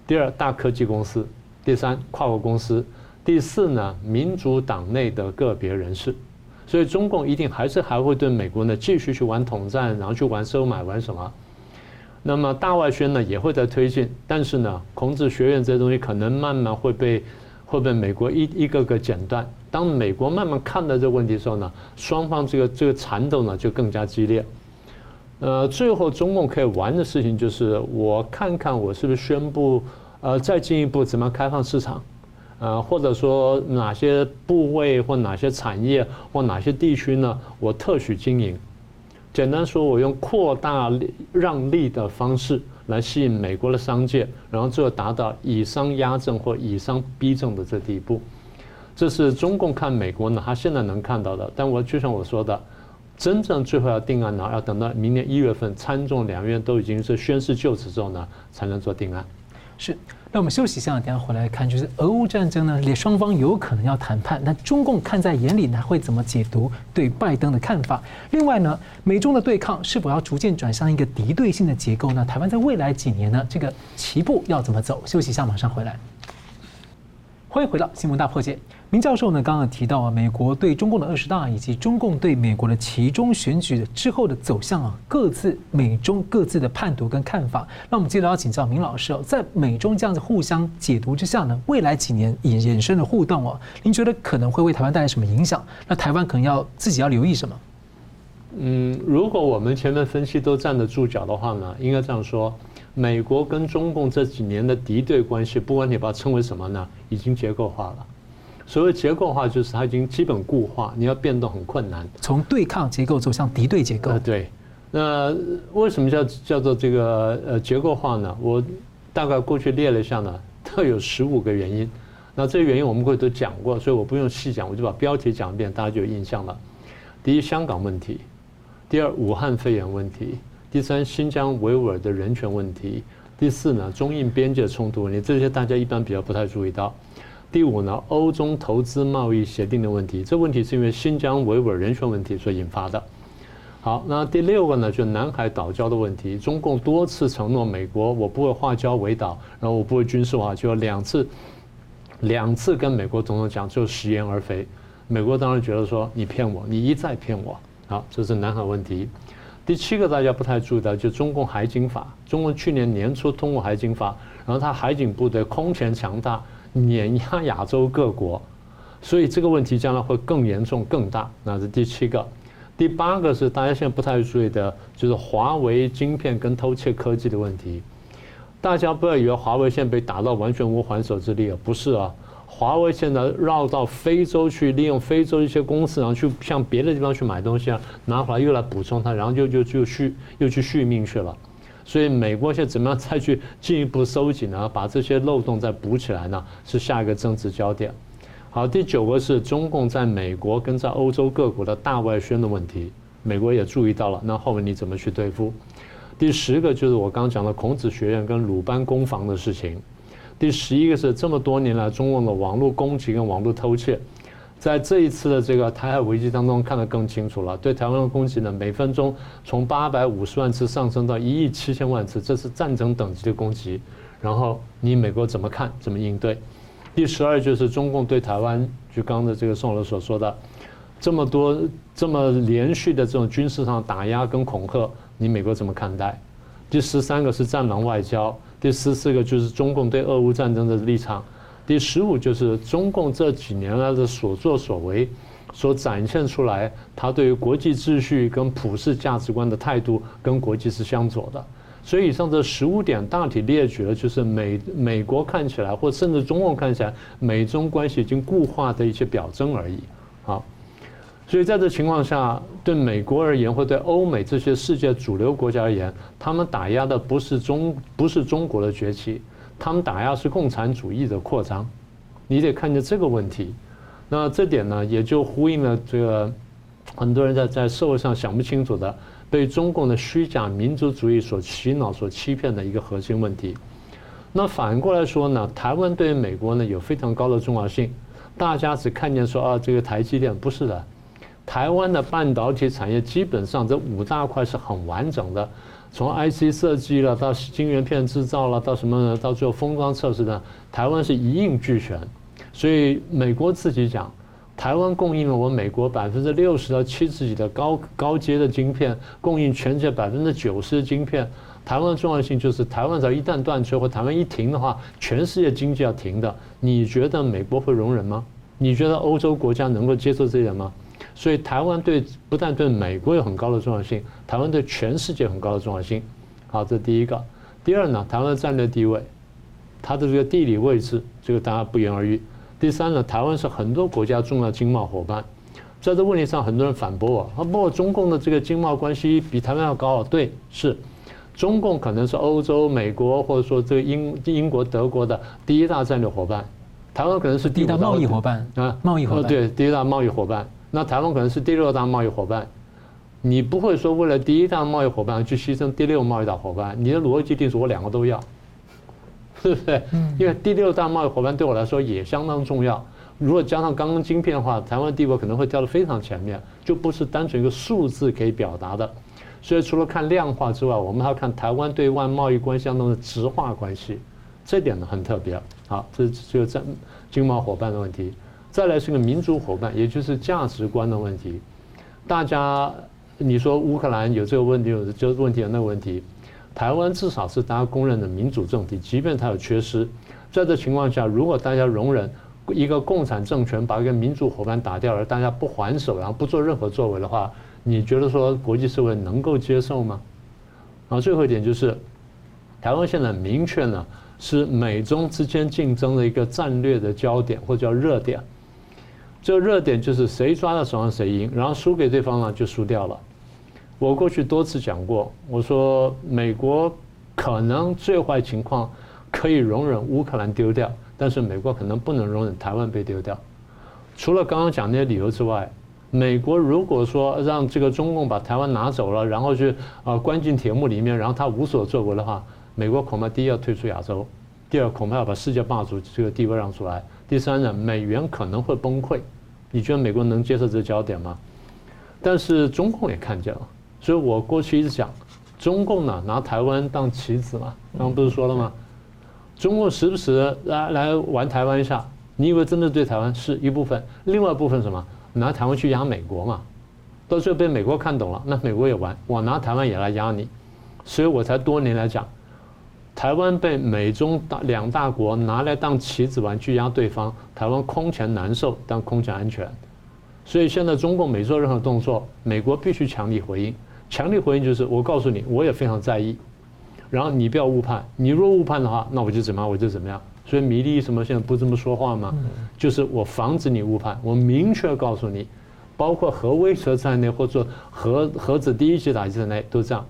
第二，大科技公司；第三，跨国公司。第四呢，民主党内的个别人士，所以中共一定还是还会对美国呢继续去玩统战，然后去玩收买，玩什么？那么大外宣呢也会在推进，但是呢，孔子学院这些东西可能慢慢会被会被美国一一个个剪断。当美国慢慢看到这个问题的时候呢，双方这个这个缠斗呢就更加激烈。呃，最后中共可以玩的事情就是，我看看我是不是宣布，呃，再进一步怎么开放市场。呃，或者说哪些部位或哪些产业或哪些地区呢？我特许经营。简单说，我用扩大让利的方式来吸引美国的商界，然后最后达到以商压政或以商逼政的这地步。这是中共看美国呢，他现在能看到的。但我就像我说的，真正最后要定案呢，要等到明年一月份参众两院都已经是宣誓就职之后呢，才能做定案。是。那我们休息一下，等下回来看，就是俄乌战争呢，连双方有可能要谈判，那中共看在眼里呢，会怎么解读对拜登的看法？另外呢，美中的对抗是否要逐渐转向一个敌对性的结构呢？台湾在未来几年呢，这个棋步要怎么走？休息一下，马上回来。欢迎回到新闻大破解。明教授呢，刚刚提到啊，美国对中共的二十大以及中共对美国的其中选举之后的走向啊，各自美中各自的判读跟看法。那我们接着要请教明老师哦，在美中这样子互相解读之下呢，未来几年衍衍生的互动哦，您觉得可能会为台湾带来什么影响？那台湾可能要自己要留意什么？嗯，如果我们前面分析都站得住脚的话呢，应该这样说。美国跟中共这几年的敌对关系，不管你把它称为什么呢，已经结构化了。所谓结构化，就是它已经基本固化，你要变动很困难。从对抗结构走向敌对结构。呃，对。那为什么叫叫做这个呃结构化呢？我大概过去列了一下呢，它有十五个原因。那这些原因我们过去都讲过，所以我不用细讲，我就把标题讲一遍，大家就有印象了。第一，香港问题；第二，武汉肺炎问题。第三，新疆维吾尔的人权问题；第四呢，中印边界冲突问题，这些大家一般比较不太注意到。第五呢，欧中投资贸易协定的问题，这问题是因为新疆维吾尔人权问题所引发的。好，那第六个呢，就南海岛礁的问题，中共多次承诺美国，我不会化礁为岛，然后我不会军事化，就两次，两次跟美国总统讲，就食言而肥。美国当然觉得说你骗我，你一再骗我。好，这是南海问题。第七个大家不太注意到，就中共海警法。中共去年年初通过海警法，然后他海警部队空前强大，碾压亚洲各国，所以这个问题将来会更严重、更大。那是第七个。第八个是大家现在不太注意的，就是华为晶片跟偷窃科技的问题。大家不要以为华为现在被打到完全无还手之力啊，不是啊。华为现在绕到非洲去，利用非洲一些公司，然后去向别的地方去买东西啊，拿回来又来补充它，然后就就就续又去续命去了。所以美国现在怎么样再去进一步收紧呢？把这些漏洞再补起来呢？是下一个政治焦点。好，第九个是中共在美国跟在欧洲各国的大外宣的问题，美国也注意到了，那后面你怎么去对付？第十个就是我刚讲的孔子学院跟鲁班攻防的事情。第十一个是这么多年来中共的网络攻击跟网络偷窃，在这一次的这个台海危机当中看得更清楚了。对台湾的攻击呢，每分钟从八百五十万次上升到一亿七千万次，这是战争等级的攻击。然后你美国怎么看？怎么应对？第十二就是中共对台湾，就刚刚的这个宋老师所说的，这么多这么连续的这种军事上打压跟恐吓，你美国怎么看待？第十三个是战狼外交。第十四个就是中共对俄乌战争的立场，第十五就是中共这几年来的所作所为，所展现出来，他对于国际秩序跟普世价值观的态度跟国际是相左的。所以以上这十五点大体列举了，就是美美国看起来，或甚至中共看起来，美中关系已经固化的一些表征而已。好。所以在这情况下，对美国而言，或对欧美这些世界主流国家而言，他们打压的不是中不是中国的崛起，他们打压是共产主义的扩张。你得看见这个问题。那这点呢，也就呼应了这个很多人在在社会上想不清楚的，被中共的虚假民族主义所洗脑、所欺骗的一个核心问题。那反过来说呢，台湾对于美国呢有非常高的重要性。大家只看见说啊，这个台积电不是的，台湾的半导体产业基本上这五大块是很完整的，从 IC 设计了到晶圆片制造了到什么呢？到最后封装测试呢，台湾是一应俱全。所以美国自己讲，台湾供应了我们美国百分之六十到七十几的高高阶的晶片，供应全世界百分之九十的晶片。台湾的重要性就是，台湾只要一旦断炊或台湾一停的话，全世界经济要停的。你觉得美国会容忍吗？你觉得欧洲国家能够接受这点吗？所以台湾对不但对美国有很高的重要性，台湾对全世界很高的重要性。好，这第一个。第二呢，台湾的战略地位，它的这个地理位置，这个大家不言而喻。第三呢，台湾是很多国家重要经贸伙伴，在这问题上，很多人反驳我，啊，不过中共的这个经贸关系比台湾要高。对，是，中共可能是欧洲、美国或者说这个英英国、德国的第一大战略伙伴，台湾可能是第一大贸易伙伴啊，贸易伙伴，对，第一大贸易伙伴。那台湾可能是第六大贸易伙伴，你不会说为了第一大贸易伙伴去牺牲第六贸易大伙伴，你的逻辑定是我两个都要。对不对？因为第六大贸易伙伴对我来说也相当重要。如果加上刚刚晶片的话，台湾地位可能会掉得非常前面，就不是单纯一个数字可以表达的。所以除了看量化之外，我们还要看台湾对外贸易关系当中的直化关系，这点呢很特别。好，这是这个在经贸伙伴的问题。再来是个民主伙伴，也就是价值观的问题。大家你说乌克兰有这个问题，有这个问题，有那个问题。台湾至少是大家公认的民主政体，即便它有缺失，在这情况下，如果大家容忍一个共产政权把一个民主伙伴打掉，而大家不还手，然后不做任何作为的话，你觉得说国际社会能够接受吗？然后最后一点就是，台湾现在明确呢是美中之间竞争的一个战略的焦点或者叫热点，这个热点就是谁抓到手上谁赢，然后输给对方呢就输掉了。我过去多次讲过，我说美国可能最坏情况可以容忍乌克兰丢掉，但是美国可能不能容忍台湾被丢掉。除了刚刚讲那些理由之外，美国如果说让这个中共把台湾拿走了，然后去啊关进铁幕里面，然后他无所作为的话，美国恐怕第一要退出亚洲，第二恐怕要把世界霸主这个地位让出来，第三呢，美元可能会崩溃。你觉得美国能接受这个焦点吗？但是中共也看见了。所以我过去一直讲，中共呢拿台湾当棋子嘛，刚刚不是说了吗？中共时不时来来玩台湾一下，你以为真的对台湾是一部分？另外一部分什么？拿台湾去压美国嘛？到最后被美国看懂了，那美国也玩，我拿台湾也来压你，所以我才多年来讲，台湾被美中大两大国拿来当棋子玩去压对方，台湾空前难受，但空前安全。所以现在中共没做任何动作，美国必须强力回应。强力回应就是，我告诉你，我也非常在意，然后你不要误判，你若误判的话，那我就怎么样，我就怎么样。所以米利什么现在不这么说话吗？就是我防止你误判，我明确告诉你，包括核威慑在内，或者核核子第一级打击在内，都这样。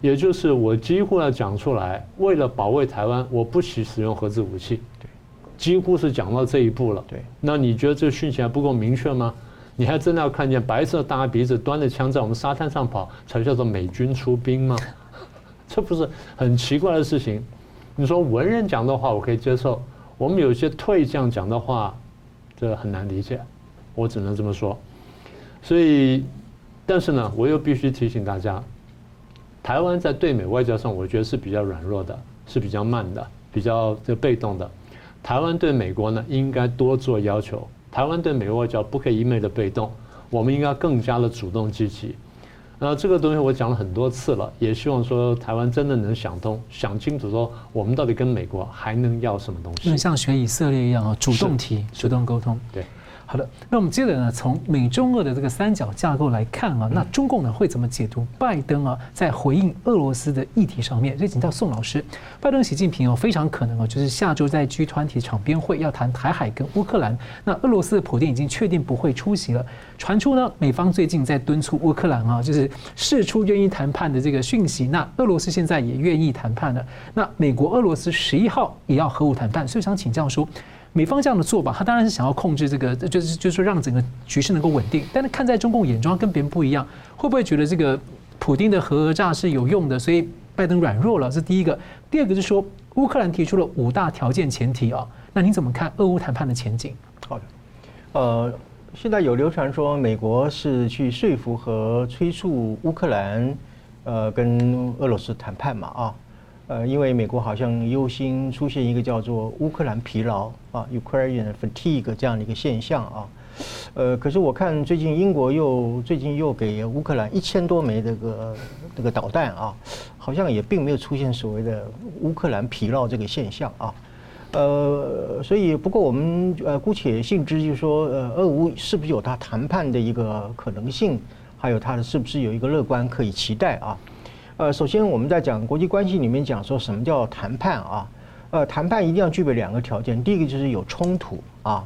也就是我几乎要讲出来，为了保卫台湾，我不许使用核子武器。对，几乎是讲到这一步了。对，那你觉得这个讯息还不够明确吗？你还真的要看见白色大鼻子端着枪在我们沙滩上跑，才叫做美军出兵吗？这不是很奇怪的事情？你说文人讲的话我可以接受，我们有些退将讲的话，这很难理解，我只能这么说。所以，但是呢，我又必须提醒大家，台湾在对美外交上，我觉得是比较软弱的，是比较慢的，比较这被动的。台湾对美国呢，应该多做要求。台湾对美国外交不可以一味的被动，我们应该更加的主动积极。那这个东西我讲了很多次了，也希望说台湾真的能想通、想清楚，说我们到底跟美国还能要什么东西？像学以色列一样啊，主动提、主动沟通。对。好的，那我们接着呢，从美中俄的这个三角架构来看啊，那中共呢会怎么解读拜登啊在回应俄罗斯的议题上面？所以请教宋老师，拜登、习近平哦，非常可能哦，就是下周在 G 团体场边会要谈台海跟乌克兰。那俄罗斯的普京已经确定不会出席了。传出呢，美方最近在敦促乌克兰啊，就是释出愿意谈判的这个讯息。那俄罗斯现在也愿意谈判了。那美国、俄罗斯十一号也要核武谈判，所以想请教说。美方这样的做法，他当然是想要控制这个，就是就是说让整个局势能够稳定。但是看在中共眼中，跟别人不一样，会不会觉得这个普丁的核讹诈是有用的？所以拜登软弱了，这第一个。第二个是说，乌克兰提出了五大条件前提啊，那你怎么看俄乌谈判的前景？好的，呃，现在有流传说美国是去说服和催促乌克兰，呃，跟俄罗斯谈判嘛啊。呃，因为美国好像忧心出现一个叫做乌克兰疲劳啊 （Ukrainian fatigue） 这样的一个现象啊。呃，可是我看最近英国又最近又给乌克兰一千多枚这个这个导弹啊，好像也并没有出现所谓的乌克兰疲劳这个现象啊。呃，所以不过我们呃姑且信之，就是说呃，俄乌是不是有它谈判的一个可能性，还有它的是不是有一个乐观可以期待啊？呃，首先我们在讲国际关系里面讲说什么叫谈判啊？呃，谈判一定要具备两个条件，第一个就是有冲突啊，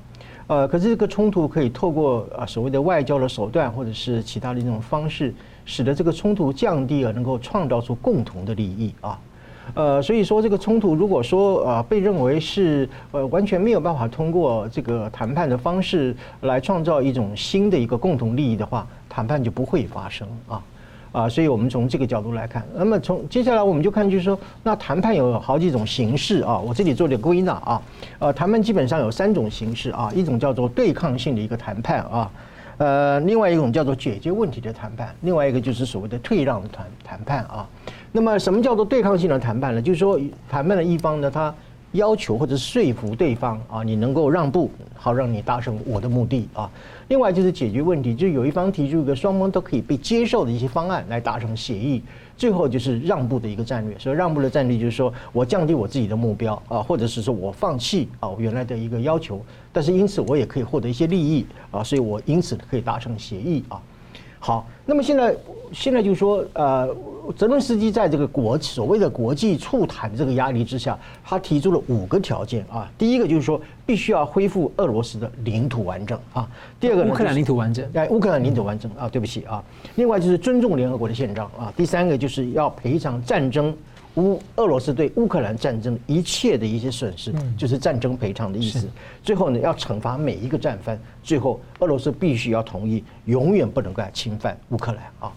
呃，可是这个冲突可以透过啊所谓的外交的手段或者是其他的一种方式，使得这个冲突降低而能够创造出共同的利益啊，呃，所以说这个冲突如果说啊被认为是呃完全没有办法通过这个谈判的方式来创造一种新的一个共同利益的话，谈判就不会发生啊。啊，所以我们从这个角度来看，那么从接下来我们就看，就是说，那谈判有好几种形式啊。我这里做点归纳啊，呃，谈判基本上有三种形式啊，一种叫做对抗性的一个谈判啊，呃，另外一种叫做解决问题的谈判，另外一个就是所谓的退让的谈谈判啊。那么什么叫做对抗性的谈判呢？就是说，谈判的一方呢，他要求或者说服对方啊，你能够让步，好让你达成我的目的啊。另外就是解决问题，就有一方提出一个双方都可以被接受的一些方案来达成协议。最后就是让步的一个战略。所以让步的战略就是说我降低我自己的目标啊，或者是说我放弃啊原来的一个要求，但是因此我也可以获得一些利益啊，所以我因此可以达成协议啊。好，那么现在现在就是说，呃，泽伦斯基在这个国所谓的国际促谈这个压力之下，他提出了五个条件啊。第一个就是说，必须要恢复俄罗斯的领土完整啊。第二个，乌克兰领土完整。哎，乌克兰领土完整啊，对不起啊。另外就是尊重联合国的宪章啊。第三个就是要赔偿战争。乌俄罗斯对乌克兰战争一切的一些损失，就是战争赔偿的意思。最后呢，要惩罚每一个战犯。最后，俄罗斯必须要同意，永远不能够侵犯乌克兰啊。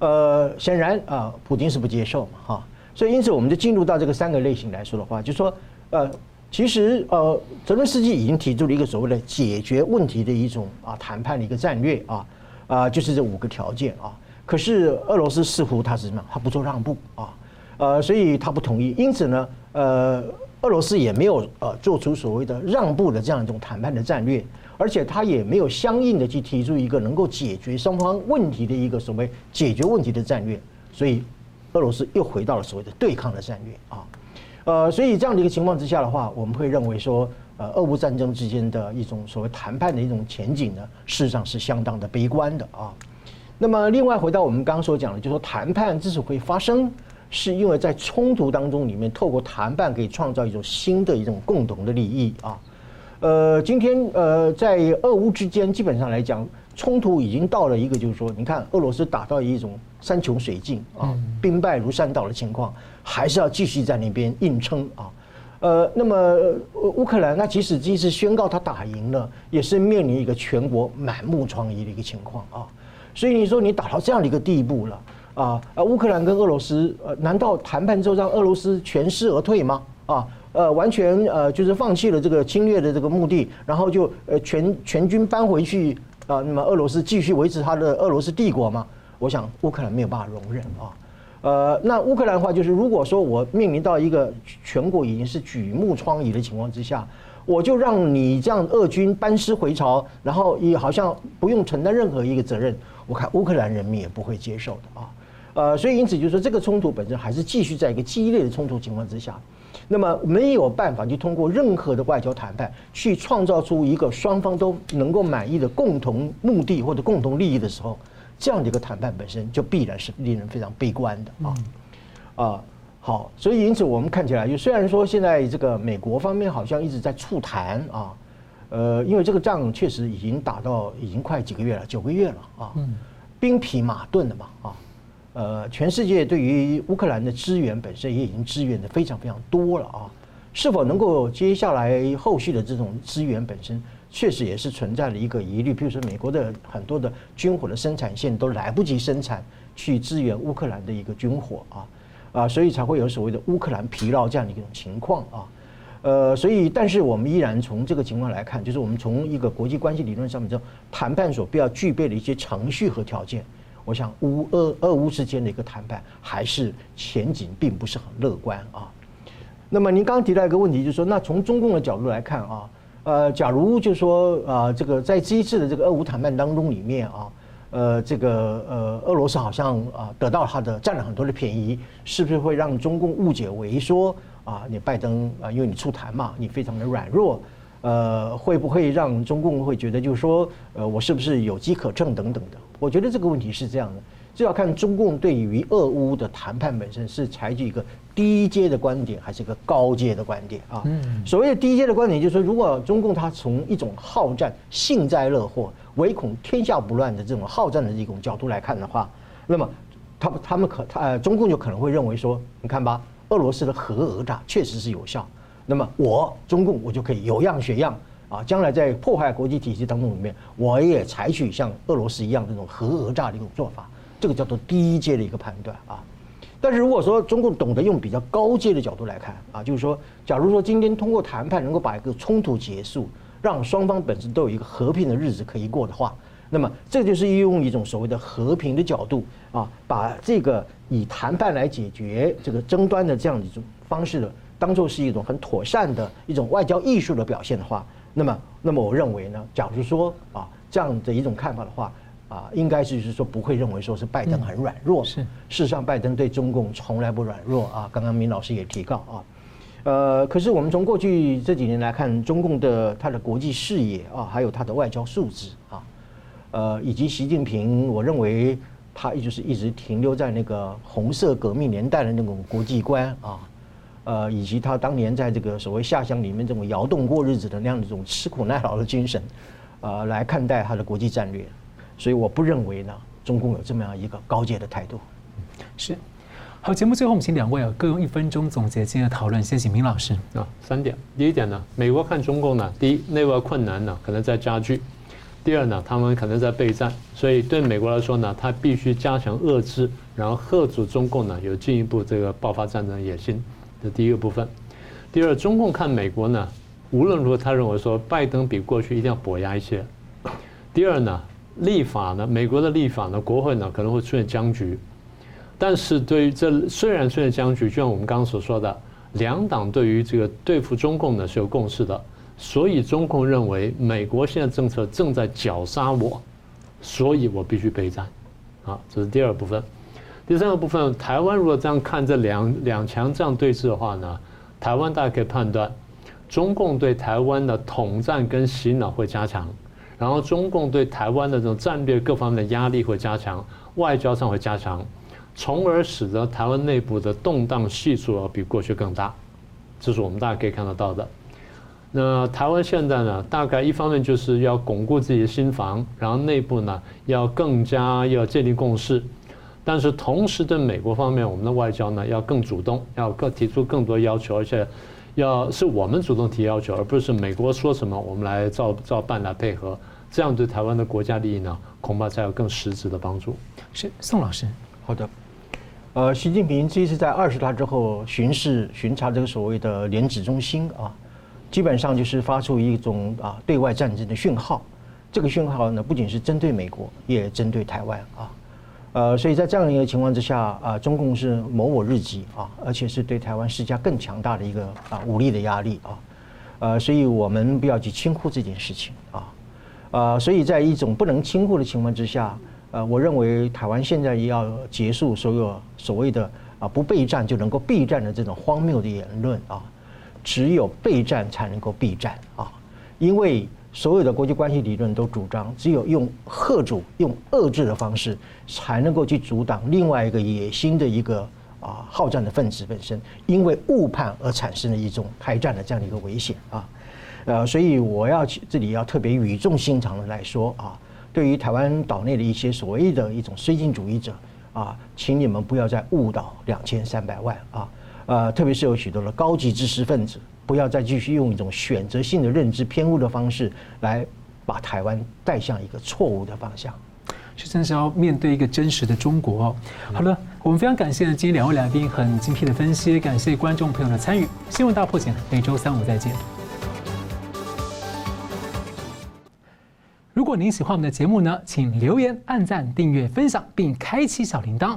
呃，显然啊，普京是不接受嘛，哈。所以，因此我们就进入到这个三个类型来说的话，就说呃，其实呃，泽伦斯基已经提出了一个所谓的解决问题的一种啊谈判的一个战略啊啊，就是这五个条件啊。可是俄罗斯似乎他是什么？他不做让步啊。呃，所以他不同意，因此呢，呃，俄罗斯也没有呃做出所谓的让步的这样一种谈判的战略，而且他也没有相应的去提出一个能够解决双方问题的一个所谓解决问题的战略，所以俄罗斯又回到了所谓的对抗的战略啊，呃，所以这样的一个情况之下的话，我们会认为说，呃，俄乌战争之间的一种所谓谈判的一种前景呢，事实上是相当的悲观的啊。那么，另外回到我们刚刚所讲的，就是说谈判之所以会发生。是因为在冲突当中里面，透过谈判可以创造一种新的一种共同的利益啊。呃，今天呃，在俄乌之间，基本上来讲，冲突已经到了一个就是说，你看俄罗斯打到一种山穷水尽啊，兵败如山倒的情况，还是要继续在那边硬撑啊。呃，那么乌克兰，那即使这次宣告他打赢了，也是面临一个全国满目疮痍的一个情况啊。所以你说你打到这样的一个地步了。啊，呃，乌克兰跟俄罗斯，呃，难道谈判之后让俄罗斯全师而退吗？啊，呃，完全呃就是放弃了这个侵略的这个目的，然后就呃全全军搬回去啊？那么俄罗斯继续维持他的俄罗斯帝国吗？我想乌克兰没有办法容忍啊。呃，那乌克兰的话就是，如果说我面临到一个全国已经是举目疮痍的情况之下，我就让你这样俄军班师回朝，然后也好像不用承担任何一个责任，我看乌克兰人民也不会接受的啊。呃，所以因此就是说，这个冲突本身还是继续在一个激烈的冲突情况之下，那么没有办法去通过任何的外交谈判去创造出一个双方都能够满意的共同目的或者共同利益的时候，这样的一个谈判本身就必然是令人非常悲观的啊啊。好，所以因此我们看起来，就虽然说现在这个美国方面好像一直在促谈啊，呃，因为这个仗确实已经打到已经快几个月了，九个月了啊，兵疲马顿的嘛啊。呃，全世界对于乌克兰的支援本身也已经支援的非常非常多了啊，是否能够接下来后续的这种资源本身，确实也是存在了一个疑虑。比如说，美国的很多的军火的生产线都来不及生产去支援乌克兰的一个军火啊啊，所以才会有所谓的乌克兰疲劳这样的一种情况啊。呃，所以但是我们依然从这个情况来看，就是我们从一个国际关系理论上面，这谈判所必要具备的一些程序和条件，我想乌俄俄乌之间的一个谈判还是前景并不是很乐观啊。那么您刚刚提到一个问题，就是说，那从中共的角度来看啊，呃，假如就是说啊，这个在这一次的这个俄乌谈判当中里面啊，呃，这个呃，俄罗斯好像啊得到他的占了很多的便宜，是不是会让中共误解为说啊，你拜登啊，因为你促谈嘛，你非常的软弱，呃，会不会让中共会觉得就是说，呃，我是不是有机可乘等等的？我觉得这个问题是这样的。就要看中共对于俄乌的谈判本身是采取一个低阶的观点，还是一个高阶的观点啊？嗯，所谓的低阶的观点，就是说，如果中共他从一种好战、幸灾乐祸、唯恐天下不乱的这种好战的这种角度来看的话，那么他他们可他呃中共就可能会认为说，你看吧，俄罗斯的核讹诈确实是有效，那么我中共我就可以有样学样啊，将来在破坏国际体系当中里面，我也采取像俄罗斯一样这种核讹诈的一种做法。这个叫做低阶的一个判断啊，但是如果说中共懂得用比较高阶的角度来看啊，就是说，假如说今天通过谈判能够把一个冲突结束，让双方本身都有一个和平的日子可以过的话，那么这就是用一种所谓的和平的角度啊，把这个以谈判来解决这个争端的这样一种方式的，当做是一种很妥善的一种外交艺术的表现的话，那么，那么我认为呢，假如说啊这样的一种看法的话。啊，应该是就是说不会认为说是拜登很软弱，是事实上拜登对中共从来不软弱啊。刚刚明老师也提到啊，呃，可是我们从过去这几年来看，中共的他的国际视野啊，还有他的外交素质啊，呃，以及习近平，我认为他一直是一直停留在那个红色革命年代的那种国际观啊，呃，以及他当年在这个所谓下乡里面这种窑洞过日子的那样的这种吃苦耐劳的精神，啊，来看待他的国际战略。所以我不认为呢，中共有这么样一个高阶的态度。是，好，节目最后我们请两位啊各用一分钟总结今天的讨论。先请明老师啊，三点。第一点呢，美国看中共呢，第一内外困难呢可能在加剧；第二呢，他们可能在备战，所以对美国来说呢，他必须加强遏制，然后吓阻中共呢有进一步这个爆发战争野心。这第一个部分。第二，中共看美国呢，无论如何，他认为说拜登比过去一定要跛鸭一些。第二呢。立法呢，美国的立法呢，国会呢可能会出现僵局，但是对于这虽然出现僵局，就像我们刚刚所说的，两党对于这个对付中共呢是有共识的，所以中共认为美国现在政策正在绞杀我，所以我必须备战，啊，这是第二部分。第三个部分，台湾如果这样看这两两强这样对峙的话呢，台湾大家可以判断，中共对台湾的统战跟洗脑会加强。然后中共对台湾的这种战略各方面的压力会加强，外交上会加强，从而使得台湾内部的动荡系数要比过去更大，这是我们大家可以看得到的。那台湾现在呢，大概一方面就是要巩固自己的心防，然后内部呢要更加要建立共识，但是同时对美国方面，我们的外交呢要更主动，要更提出更多要求，而且。要是我们主动提要求，而不是美国说什么我们来照照办来配合，这样对台湾的国家利益呢，恐怕才有更实质的帮助。是宋老师，好的。呃，习近平这一次在二十大之后巡视巡查这个所谓的联指中心啊，基本上就是发出一种啊对外战争的讯号。这个讯号呢，不仅是针对美国，也针对台湾啊。呃，所以在这样一个情况之下，啊，中共是谋我日己啊，而且是对台湾施加更强大的一个啊武力的压力啊，呃，所以我们不要去轻忽这件事情啊，呃，所以在一种不能轻忽的情况之下，呃，我认为台湾现在也要结束所有所谓的啊不备战就能够避战的这种荒谬的言论啊，只有备战才能够避战啊，因为。所有的国际关系理论都主张，只有用吓阻、用遏制的方式，才能够去阻挡另外一个野心的一个啊好战的分子本身，因为误判而产生的一种开战的这样的一个危险啊，呃，所以我要去这里要特别语重心长的来说啊，对于台湾岛内的一些所谓的一种绥靖主义者啊，请你们不要再误导两千三百万啊，呃，特别是有许多的高级知识分子不要再继续用一种选择性的认知偏误的方式来把台湾带向一个错误的方向。是真是要面对一个真实的中国哦。好了，我们非常感谢今天两位来宾很精辟的分析，感谢观众朋友的参与。新闻大破解，每周三五再见。如果您喜欢我们的节目呢，请留言、按赞、订阅、分享，并开启小铃铛。